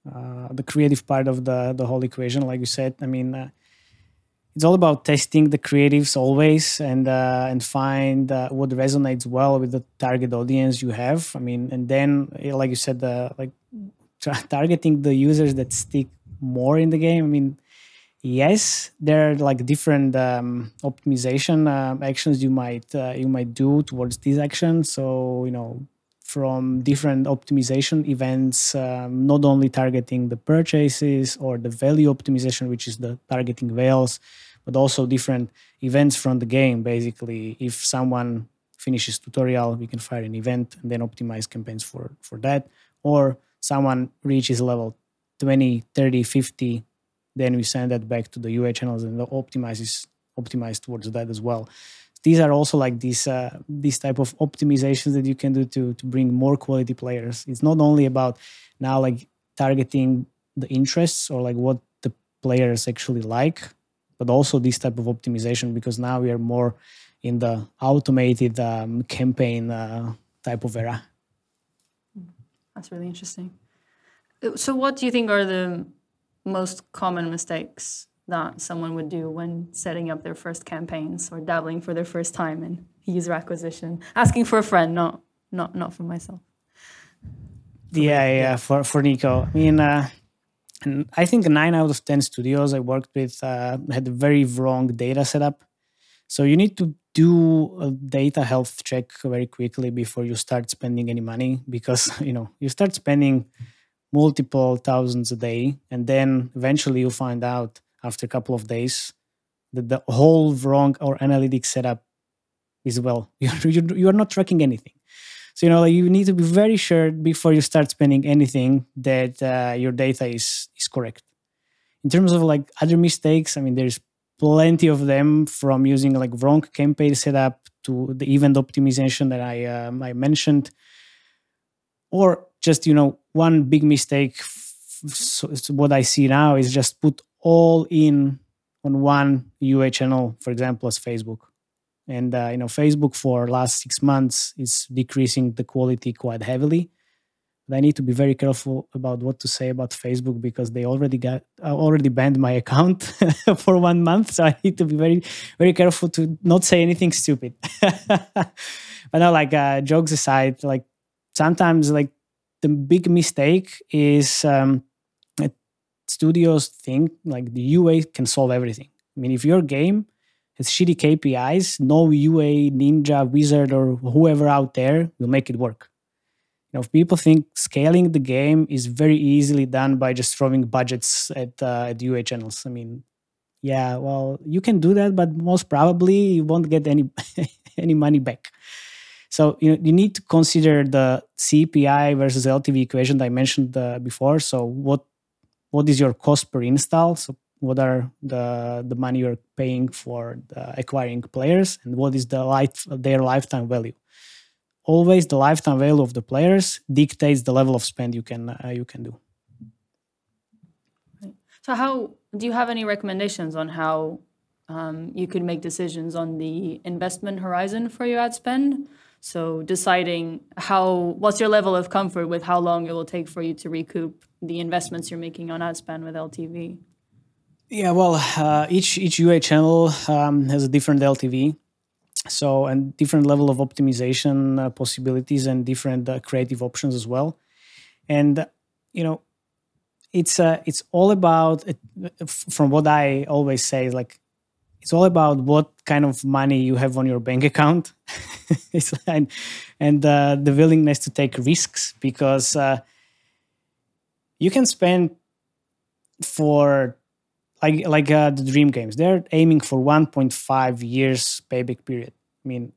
uh, the creative part of the the whole equation. Like you said, I mean, uh, it's all about testing the creatives always and uh, and find uh, what resonates well with the target audience you have. I mean, and then eh, like you said, uh, like <laughs> targeting the users that stick more in the game. I mean, yes, there are like different um, optimization uh, actions you might uh, you might do towards these actions. So you know, from different optimization events, um, not only targeting the purchases or the value optimization, which is the targeting whales, but also different events from the game. Basically, if someone finishes tutorial, we can fire an event and then optimize campaigns for for that. Or someone reaches level 20, 30, 50, then we send that back to the UA channels and the optimize is optimized towards that as well. These are also like these uh, these type of optimizations that you can do to to bring more quality players. It's not only about now like targeting the interests or like what the players actually like, but also this type of optimization because now we are more in the automated um, campaign uh, type of era. That's really interesting. Uh, so, what do you think are the most common mistakes that someone would do when setting up their first campaigns or dabbling for their first time in user acquisition? Asking for a friend, not not not for myself. Yeah, yeah, for for Nico. I mean, uh, and I think nine out of ten studios I worked with uh, had a very wrong data setup. So you need to do a data health check very quickly before you start spending any money because <laughs> you know you start spending multiple thousands a day and then eventually you find out after a couple of days that the whole wrong or analytics setup is well <laughs> you're, you're not tracking anything so you know you need to be very sure before you start spending anything that uh, your data is is correct in terms of like other mistakes i mean there's plenty of them from using like wrong campaign setup to the event optimization that I um, I mentioned, or just you know one big mistake. So what I see now is just put all in on one UA channel, for example, as Facebook, and uh, you know Facebook for last six months is decreasing the quality quite heavily but I need to be very careful about what to say about Facebook because they already got uh, already banned my <laughs> account <laughs> for one month. So I need to be very very careful to not say anything stupid. <laughs> but now, like uh, jokes aside, like sometimes like the big mistake is um, studios think like the UA can solve everything. I mean, if your game has shitty KPIs, no UA, Ninja, Wizard, or whoever out there will make it work you know, people think scaling the game is very easily done by just throwing budgets at uh, at UA channels. I mean, yeah, well, you can do that, but most probably you won't get any <laughs> any money back. So you know, you need to consider the CPI versus LTV equation that I mentioned uh, before. So what what is your cost per install? So what are the the money you're paying for acquiring players, and what is the life their lifetime value? always the lifetime value of the players dictates the level of spend you can uh, you can do. So, how do you have any recommendations on how um, you could make decisions on the investment horizon for your ad spend? So, deciding how what's your level of comfort with how long it will take for you to recoup the investments you're making on ad spend with LTV. Yeah, well, uh, each each UA channel um, has a different LTV so and different level of optimization uh, possibilities and different uh, creative options as well and you know it's uh, it's all about from what i always say like it's all about what kind of money you have on your bank account. <laughs> And, and uh, the willingness to take risks because uh, you can spend for like like uh, the dream games. They're aiming for 1.5 years payback period. I mean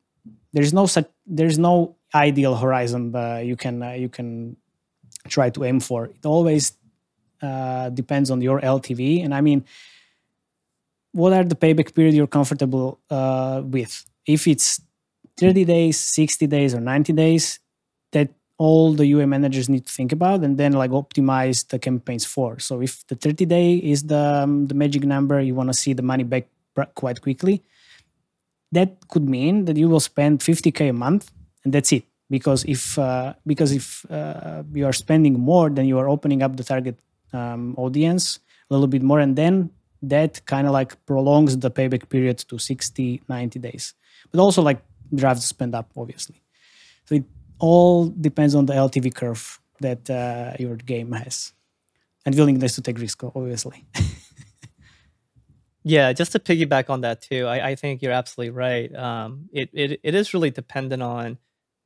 there's no such there's no ideal horizon uh, you can uh, you can try to aim for. It always uh, depends on your ltv and i mean what are the payback period you're comfortable uh, with if it's 30 days 60 days or 90 days that all the UA managers need to think about and then like optimize the campaigns for. So if the 30 day is the um, the magic number, you want to see the money back quite quickly. That could mean that you will spend 50k a month and that's it. because if uh, because if uh, you are spending more then you are opening up the target um, audience a little bit more and then that kind of like prolongs the payback period to 60 90 days but also like drives spend up obviously so it all depends on the ltv curve that uh, your game has and willingness to take risk obviously <laughs> Yeah, just to piggyback on that too, I, I think you're absolutely right. Um, it, it it is really dependent on,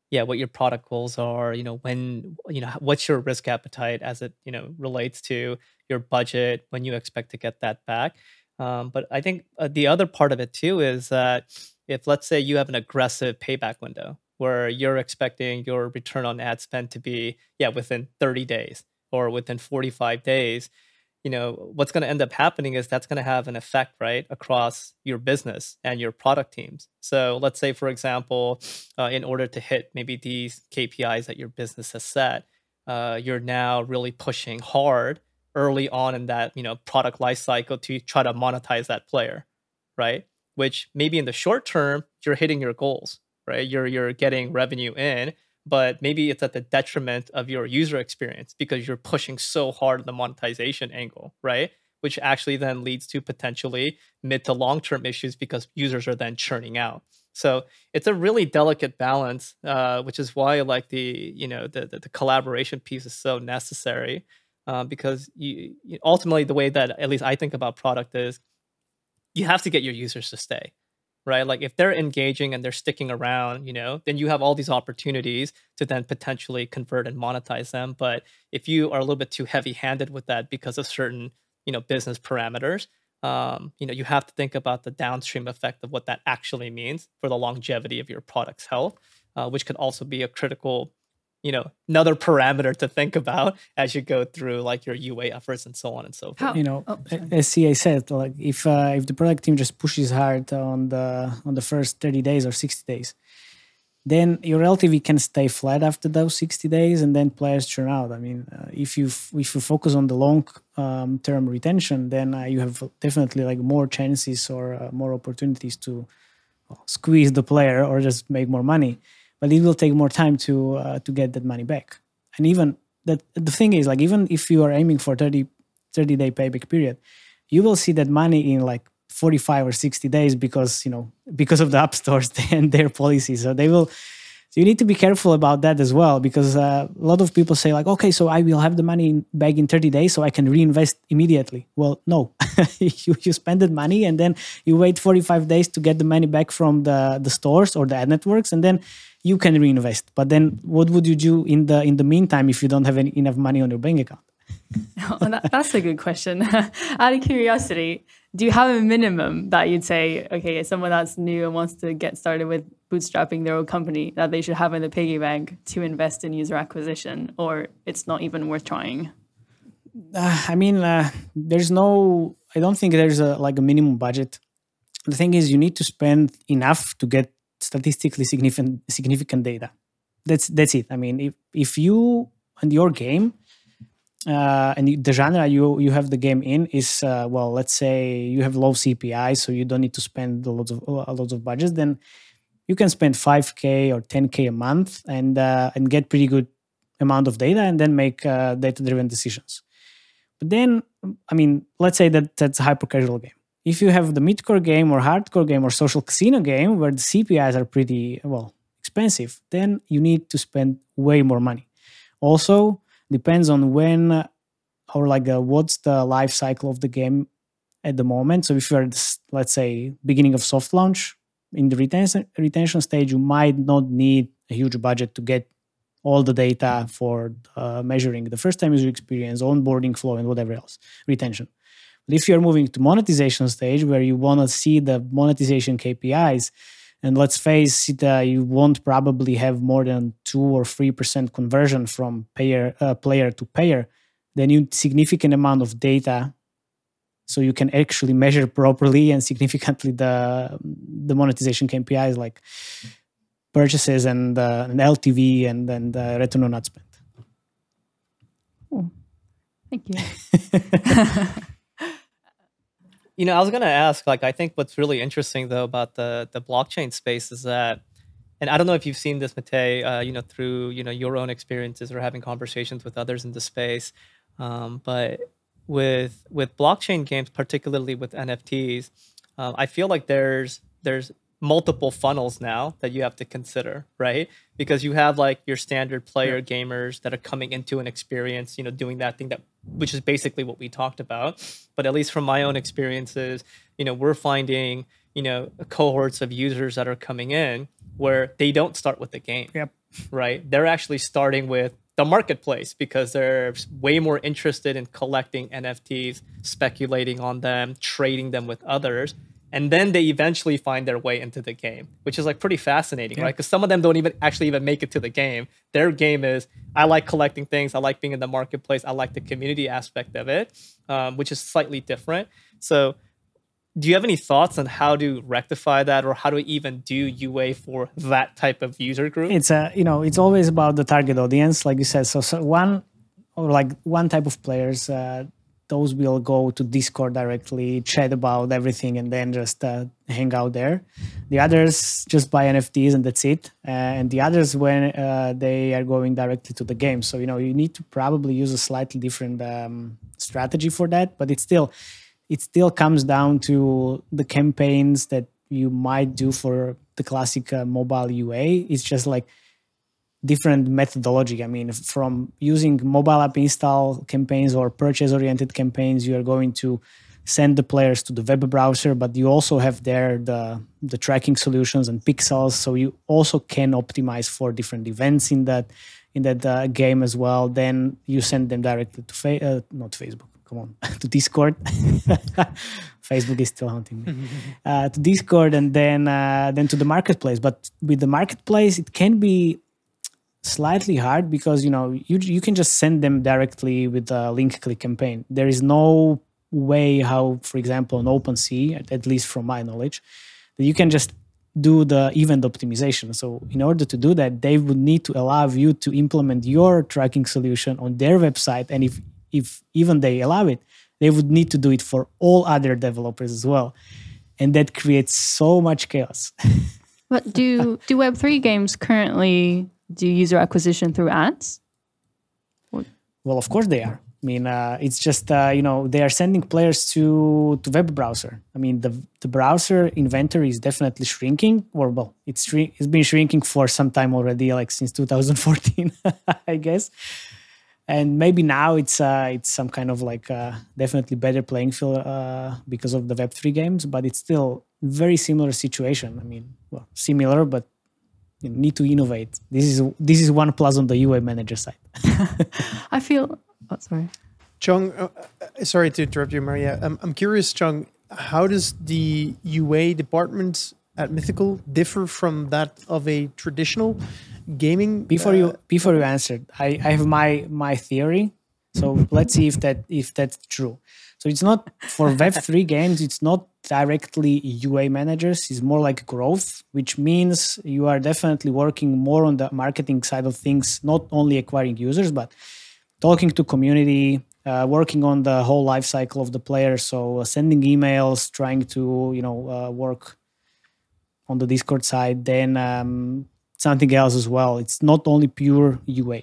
yeah, what your product goals are. You know, when you know what's your risk appetite as it you know relates to your budget, when you expect to get that back. Um, but I think uh, the other part of it too is that if let's say you have an aggressive payback window where you're expecting your return on ad spend to be yeah within 30 days or within 45 days you know what's going to end up happening is that's going to have an effect right across your business and your product teams so let's say for example uh, in order to hit maybe these kpis that your business has set uh, you're now really pushing hard early on in that you know product life cycle to try to monetize that player right which maybe in the short term you're hitting your goals right you're you're getting revenue in but maybe it's at the detriment of your user experience because you're pushing so hard on the monetization angle, right? Which actually then leads to potentially mid to long term issues because users are then churning out. So it's a really delicate balance, uh, which is why like the you know the the, the collaboration piece is so necessary uh, because you, you ultimately the way that at least I think about product is you have to get your users to stay right? Like if they're engaging and they're sticking around, you know, then you have all these opportunities to then potentially convert and monetize them. But if you are a little bit too heavy-handed with that because of certain, you know, business parameters, um, you know, you have to think about the downstream effect of what that actually means for the longevity of your product's health, uh, which could also be a critical you know another parameter to think about as you go through like your UA efforts and so on and so forth. How, you know, oh, as CA said, like if uh, if the product team just pushes hard on the on the first thirty days or sixty days, then your LTV can stay flat after those sixty days, and then players churn out. I mean, uh, if you if you focus on the long um, term retention, then uh, you have definitely like more chances or uh, more opportunities to well, squeeze the player or just make more money but it will take more time to uh, to get that money back. And even that the thing is like even if you are aiming for 30 30 day payback period, you will see that money in like 45 or 60 days because you know because of the app stores <laughs> and their policies. So they will so you need to be careful about that as well because uh, a lot of people say like, okay, so I will have the money in, back in 30 days, so I can reinvest immediately. Well, no, <laughs> you you spend that money and then you wait 45 days to get the money back from the the stores or the ad networks, and then you can reinvest. But then, what would you do in the in the meantime if you don't have any, enough money on your bank account? <laughs> oh, that, that's a good question. <laughs> Out of curiosity, do you have a minimum that you'd say, okay, someone that's new and wants to get started with bootstrapping their own company, that they should have in the piggy bank to invest in user acquisition, or it's not even worth trying? Uh, I mean, uh, there's no. I don't think there's a like a minimum budget. The thing is, you need to spend enough to get statistically significant significant data. That's that's it. I mean, if if you and your game uh, and the genre you you have the game in is uh, well, let's say you have low CPI, so you don't need to spend a lot of a lot of budgets. Then you can spend 5k or 10k a month and uh, and get pretty good amount of data, and then make uh, data driven decisions. But then, I mean, let's say that that's a hyper casual game. If you have the midcore game or hardcore game or social casino game where the CPIs are pretty well expensive, then you need to spend way more money. Also, depends on when uh, or like uh, what's the life cycle of the game at the moment. So if you're let's say beginning of soft launch in the retention retention stage, you might not need a huge budget to get all the data for uh, measuring the first time user experience, onboarding flow, and whatever else retention. But if you're moving to monetization stage where you want to see the monetization KPIs, and let's face it, uh, you won't probably have more than two or three percent conversion from payer uh, player to payer. Then you need significant amount of data, so you can actually measure properly and significantly the the monetization KPIs like purchases and, uh, and LTV and then the return on ad spend. Oh, thank you. <laughs> You know, I was going to ask, like, I think what's really interesting though about the the blockchain space is that, and I don't know if you've seen this, Matej, uh, you know, through you know your own experiences or having conversations with others in the space, um, but with with blockchain games, particularly with NFTs, uh, I feel like there's there's multiple funnels now that you have to consider, right? Because you have like your standard player yeah. gamers that are coming into an experience, you know, doing that thing that which is basically what we talked about. But at least from my own experiences, you know, we're finding, you know, cohorts of users that are coming in where they don't start with the game. Yep. Right? They're actually starting with the marketplace because they're way more interested in collecting NFTs, speculating on them, trading them with others. And then they eventually find their way into the game, which is like pretty fascinating, yeah. right? Because some of them don't even actually even make it to the game. Their game is I like collecting things, I like being in the marketplace, I like the community aspect of it, um, which is slightly different. So do you have any thoughts on how to rectify that or how to even do UA for that type of user group? It's a you know it's always about the target audience, like you said. So, so one or like one type of players, uh, those will go to Discord directly, chat about everything, and then just uh, hang out there. The others just buy NFTs and that's it. Uh, and the others when uh, they are going directly to the game. So you know you need to probably use a slightly different um, strategy for that, but it's still it still comes down to the campaigns that you might do for the classic uh, mobile UA. It's just like different methodology. I mean, from using mobile app install campaigns or purchase oriented campaigns, you are going to send the players to the web browser, but you also have there the the tracking solutions and pixels, so you also can optimize for different events in that in that uh, game as well. Then you send them directly to fa- uh, not Facebook, come on. <laughs> To discord. <laughs> Facebook is still hunting me. <laughs> Uh, to discord and then uh, then to the marketplace. But with the marketplace it can be slightly hard because you know you, you can just send them directly with a link click campaign. There is no way how for example on OpenSea at, at least from my knowledge that you can just do the event optimization. So in order to do that, they would need to allow you to implement your tracking solution on their website. And if if even they allow it, they would need to do it for all other developers as well. And that creates so much chaos. <laughs> but do do Web3 games currently do user acquisition through ads? Well, of course they are. I mean, uh, it's just uh, you know they are sending players to to web browser. I mean, the the browser inventory is definitely shrinking, or well, it's it's been shrinking for some time already, like since 2014, <laughs> I guess and maybe now it's uh, it's some kind of like uh, definitely better playing field uh, because of the Web three games, but it's still very similar situation. I mean, well, similar, but you need to innovate. This is this is one plus on the UA manager side. <laughs> I feel. Oh, sorry. Chong, uh, uh, sorry to interrupt you, Maria. Um, I'm curious, Chong, how does the UA department at Mythical differ from that of a traditional gaming before uh, you before you answered I, I have my my theory. So let's see if that if that's true. So it's not for web3 <laughs> games it's not directly ua managers it's more like growth which means you are definitely working more on the marketing side of things not only acquiring users but talking to community uh, working on the whole life cycle of the player. So uh, sending emails trying to you know uh, work on the discord side. Then um, something else as well. It's not only pure UA.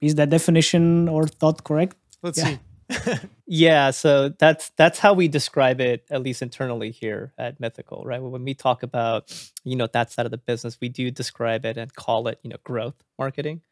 Is that definition or thought correct? Let's yeah. see. <laughs> yeah, so that's that's how we describe it, at least internally here at Mythical, right? When we talk about you know that side of the business, we do describe it and call it you know growth marketing.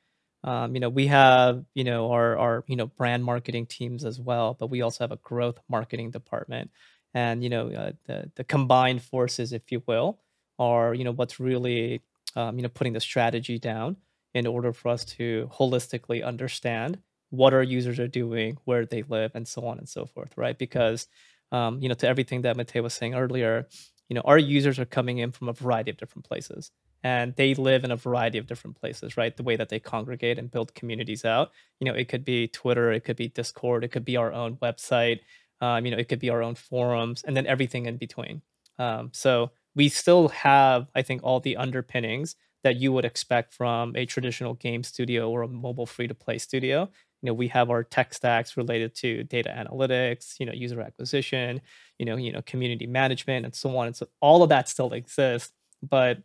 Um, you know, we have you know our our you know brand marketing teams as well, but we also have a growth marketing department, and you know uh, the the combined forces, if you will, are you know what's really um, you know, putting the strategy down in order for us to holistically understand what our users are doing, where they live, and so on and so forth, right? Because, um, you know, to everything that Matej was saying earlier, you know, our users are coming in from a variety of different places and they live in a variety of different places, right? The way that they congregate and build communities out. You know, it could be Twitter, it could be Discord, it could be our own website, um, you know, it could be our own forums, and then everything in between. Um, so we still have, I think, all the underpinnings that you would expect from a traditional game studio or a mobile free to play studio. You know, we have our tech stacks related to data analytics, you know, user acquisition, you know, you know, community management, and so on. And so all of that still exists, but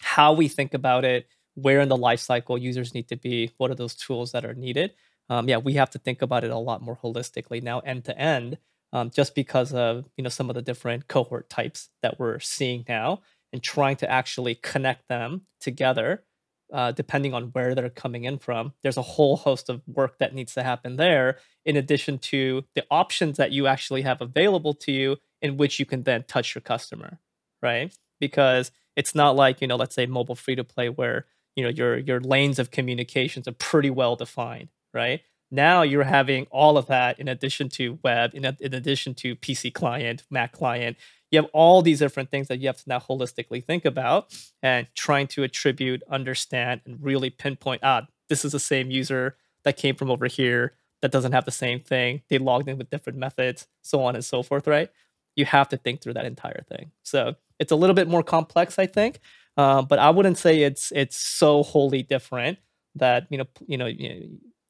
how we think about it, where in the life cycle users need to be, what are those tools that are needed. Um, yeah, we have to think about it a lot more holistically now, end to end, um, just because of you know some of the different cohort types that we're seeing now, and trying to actually connect them together, uh, depending on where they're coming in from. There's a whole host of work that needs to happen there, in addition to the options that you actually have available to you, in which you can then touch your customer, right? Because it's not like you know, let's say mobile free to play where you know your your lanes of communications are pretty well defined right now you're having all of that in addition to web in, in addition to pc client mac client. You have all these different things that you have to now holistically think about and trying to attribute understand and really pinpoint ah this is the same user that came from over here that doesn't have the same thing. They logged in with different methods so on and so forth right? You have to think through that entire thing. So it's a little bit more complex i think uh, but I wouldn't say it's it's so wholly different that you know, you know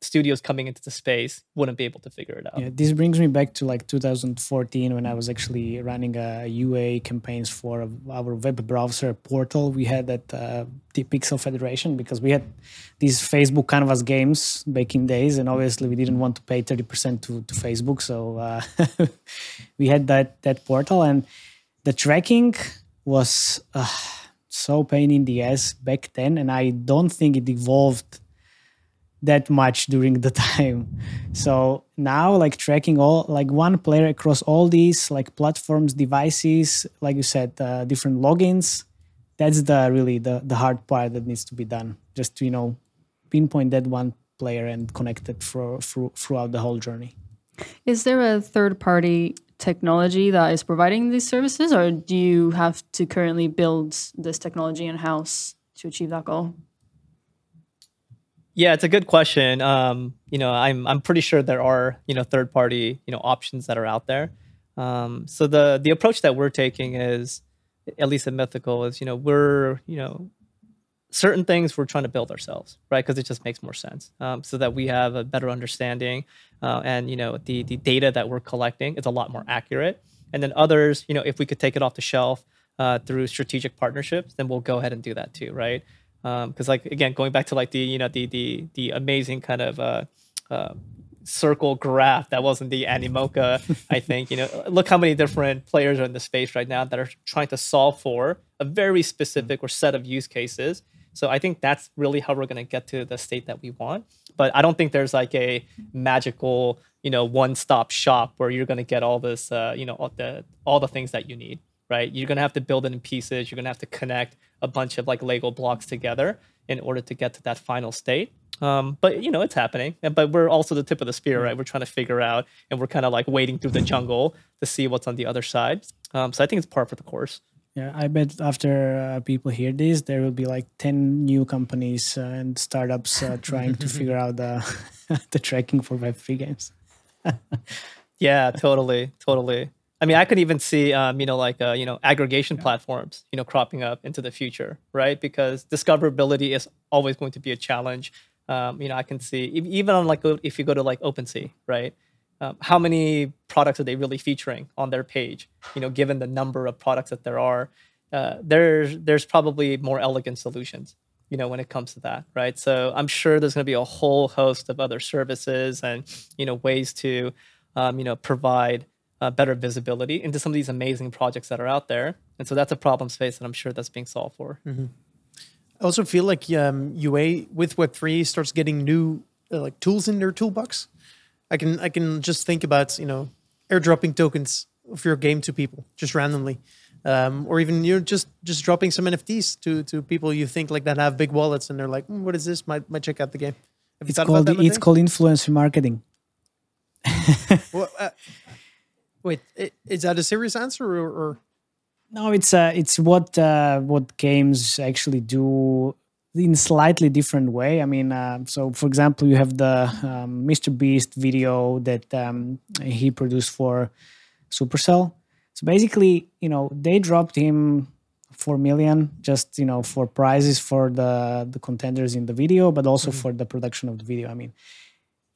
studios coming into the space wouldn't be able to figure it out. Yeah, this brings me back to like 2014 when I was actually running a UA campaigns for our web browser portal. We had at uh, the Pixel Federation because we had these Facebook Canvas games back in days, and obviously we didn't want to pay 30% to, to Facebook, so uh, <laughs> we had that that portal and the tracking was. Uh, so pain in the ass back then and i don't think it evolved that much during the <laughs> time. So now like tracking all like one player across all these like platforms devices like you said uh, different logins that's the really the, the hard part that needs to be done. Just to you know pinpoint that one player and connect it for, for, throughout the whole journey. Is there a third party technology that is providing these services, or do you have to currently build this technology in house to achieve that goal? Yeah, it's a good question. Um, you know, I'm I'm pretty sure there are you know third party you know options that are out there. Um, so the the approach that we're taking is, at least at Mythical, is you know we're you know certain things we're trying to build ourselves, right? Because it just makes more sense, um, so that we have a better understanding, uh, and you know the the data that we're collecting is a lot more accurate. And then others, you know, if we could take it off the shelf uh, through strategic partnerships, then we'll go ahead and do that too, right? Because um, like again, going back to like the you know the the the amazing kind of uh, uh circle graph that wasn't the Animoca, <laughs> I think. You know, look how many different players are in the space right now that are trying to solve for a very specific or set of use cases so I think that's really how we're going to get to the state that we want. But I don't think there's like a magical, you know, one-stop shop where you're going to get all this, uh, you know, all the all the things that you need, right? You're going to have to build it in pieces. You're going to have to connect a bunch of like Lego blocks together in order to get to that final state. Um, but you know, it's happening. But we're also the tip of the spear, right? We're trying to figure out, and we're kind of like wading through the jungle to see what's on the other side. Um, so I think it's par for the course. Yeah, I bet after uh, people hear this, there will be like ten new companies uh, and startups uh, <laughs> trying to figure out the <laughs> the tracking for Web three games. <laughs> yeah, totally, totally. I mean, I could even see, um, you know, like uh, you know, aggregation yeah. platforms, you know, cropping up into the future, right? Because discoverability is always going to be a challenge. Um, you know, I can see even on like if you go to like OpenSea, right? um, how many products are they really featuring on their page you know given the number of products that there are uh, there's there's probably more elegant solutions you know when it comes to that right so i'm sure there's going to be a whole host of other services and you know ways to um, you know provide uh, better visibility into some of these amazing projects that are out there and so that's a problem space that i'm sure that's being solved for mm-hmm. i also feel like um, ua with web3 starts getting new uh, like tools in their toolbox I can I can just think about you know airdropping tokens of your game to people just randomly, um, or even you know just just dropping some NFTs to to people you think like that have big wallets and they're like, mm, what is this? Might might check out the game. Have it's called it's called influencer marketing. well, uh, wait, is that a serious answer or? or? No, it's uh, it's what uh, what games actually do in slightly different way. I mean, uh, so for example, you have the um, Mr. Beast video that um, he produced for Supercell. So basically, you know, they dropped him four million just you know for prizes for the the contenders in the video, but also mm-hmm. for the production of the video. I mean,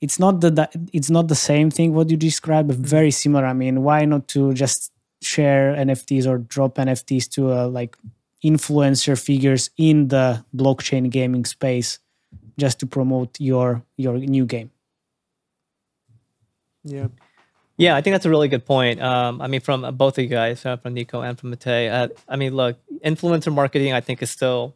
it's not the, the it's not the same thing what you described, but very similar. I mean, why not to just share NFTs or drop NFTs to a like influencer figures in the blockchain gaming space just to promote your your new game Yeah. Yeah, I think that's a really good point. Um, I mean, from uh, both of you guys, uh, from Nico and from Matej. Uh, I mean, look, influencer marketing, I think, is still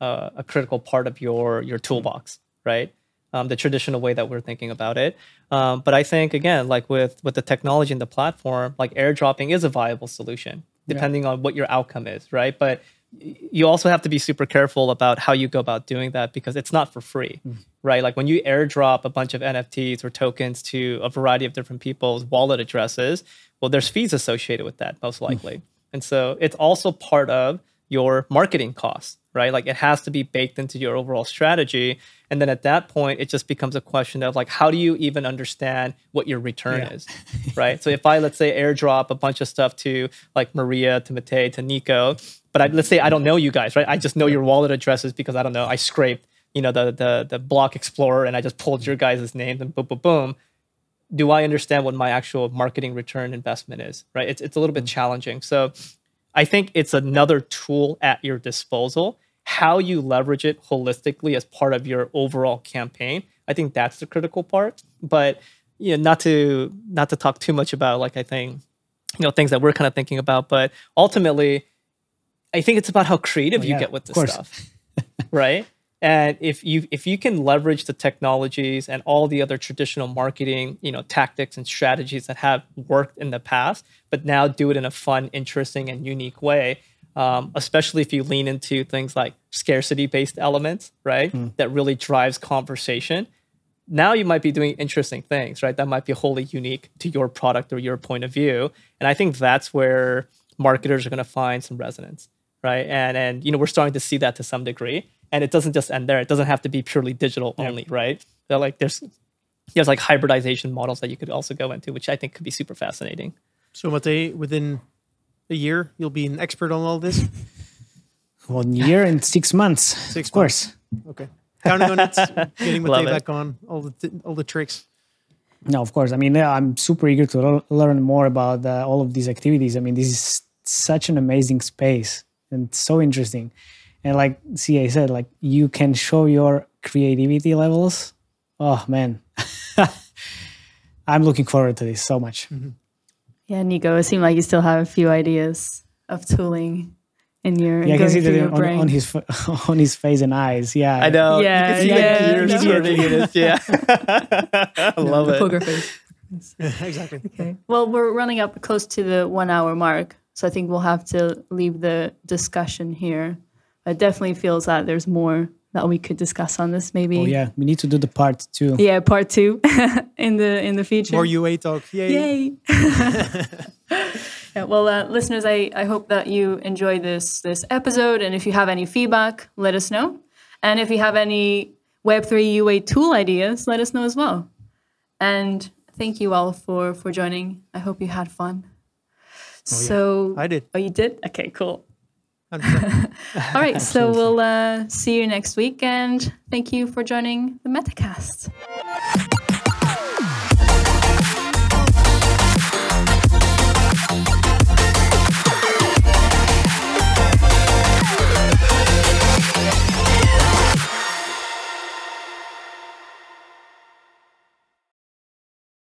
uh, a critical part of your your toolbox, right? Um, the traditional way that we're thinking about it. Um, but I think again, like with with the technology and the platform, like airdropping is a viable solution, depending on what your outcome is, right? But you also have to be super careful about how you go about doing that because it's not for free, right? Like when you airdrop a bunch of NFTs or tokens to a variety of different people's wallet addresses, well, there's fees associated with that, most likely. And so it's also part of your marketing costs, right? Like it has to be baked into your overall strategy. And then at that point, it just becomes a question of like, how do you even understand what your return Yeah. is, right? so if I, let's say, airdrop a bunch of stuff to like Maria, to Matej, to Nico, but I, let's say I don't know you guys, right? I just know your wallet addresses because I don't know, I scraped, you know, the, the, the block explorer and I just pulled your guys' names and boom, boom, boom do I understand what my actual marketing return investment is? Right. It's, it's a little bit mm. challenging. So I think it's another tool at your disposal. How you leverage it holistically as part of your overall campaign. I think that's the critical part. But you know, not to not to talk too much about like I think, you know, things that we're kind of thinking about. But ultimately, I think it's about how creative oh, you yeah, get with this stuff. <laughs> right? And if you if you can leverage the technologies and all the other traditional marketing, you know, tactics and strategies that have worked in the past, but now do it in a fun, interesting, and unique way, um, especially if you lean into things like scarcity-based elements, right? That really drives conversation. Now you might be doing interesting things, right? That might be wholly unique to your product or your point of view, and I think that's where marketers are going to find some resonance right? And and you know we're starting to see that to some degree, and it doesn't just end there. It doesn't have to be purely digital only, right? They're like there's there's like hybridization models that you could also go into, which I think could be super fascinating. So, Matej, within a year, you'll be an expert on all this. <laughs> one year and six months Six of course Okay. Counting on it. Getting <laughs> Love Matej it. back on all the all the tricks. No, of course. I mean, I'm super eager to lear- learn more about uh, all of these activities. I mean, this is such an amazing space and so interesting. And like CA said, like you can show your creativity levels. Oh man, <laughs> I'm looking forward to this so much. Mm-hmm. Yeah, Nico, it seemed like you still have a few ideas of tooling in your Yeah, I can see through that on, on his <laughs> on his face and eyes. Yeah, I know. Yeah, you can see yeah, the gears no. in it. Yeah, <laughs> I love the it. poker face. exactly. Okay. Well, we're running up close to the one hour mark. So I think we'll have to leave the discussion here. It definitely feels that there's more that we could discuss on this maybe. Oh yeah, we need to do the part two. Yeah, part two <laughs> in the in the future. More UA talk. Yay. Yay. <laughs> <laughs> yeah, well, uh, listeners, I, I hope that you enjoyed this this episode. And if you have any feedback, let us know. And if you have any Web3 UA tool ideas, let us know as well. And thank you all for for joining. I hope you had fun. So, I did. oh, you did? Okay, cool. 100%. <laughs> All right, so we'll uh, see you next week. And thank you for joining the Metacast.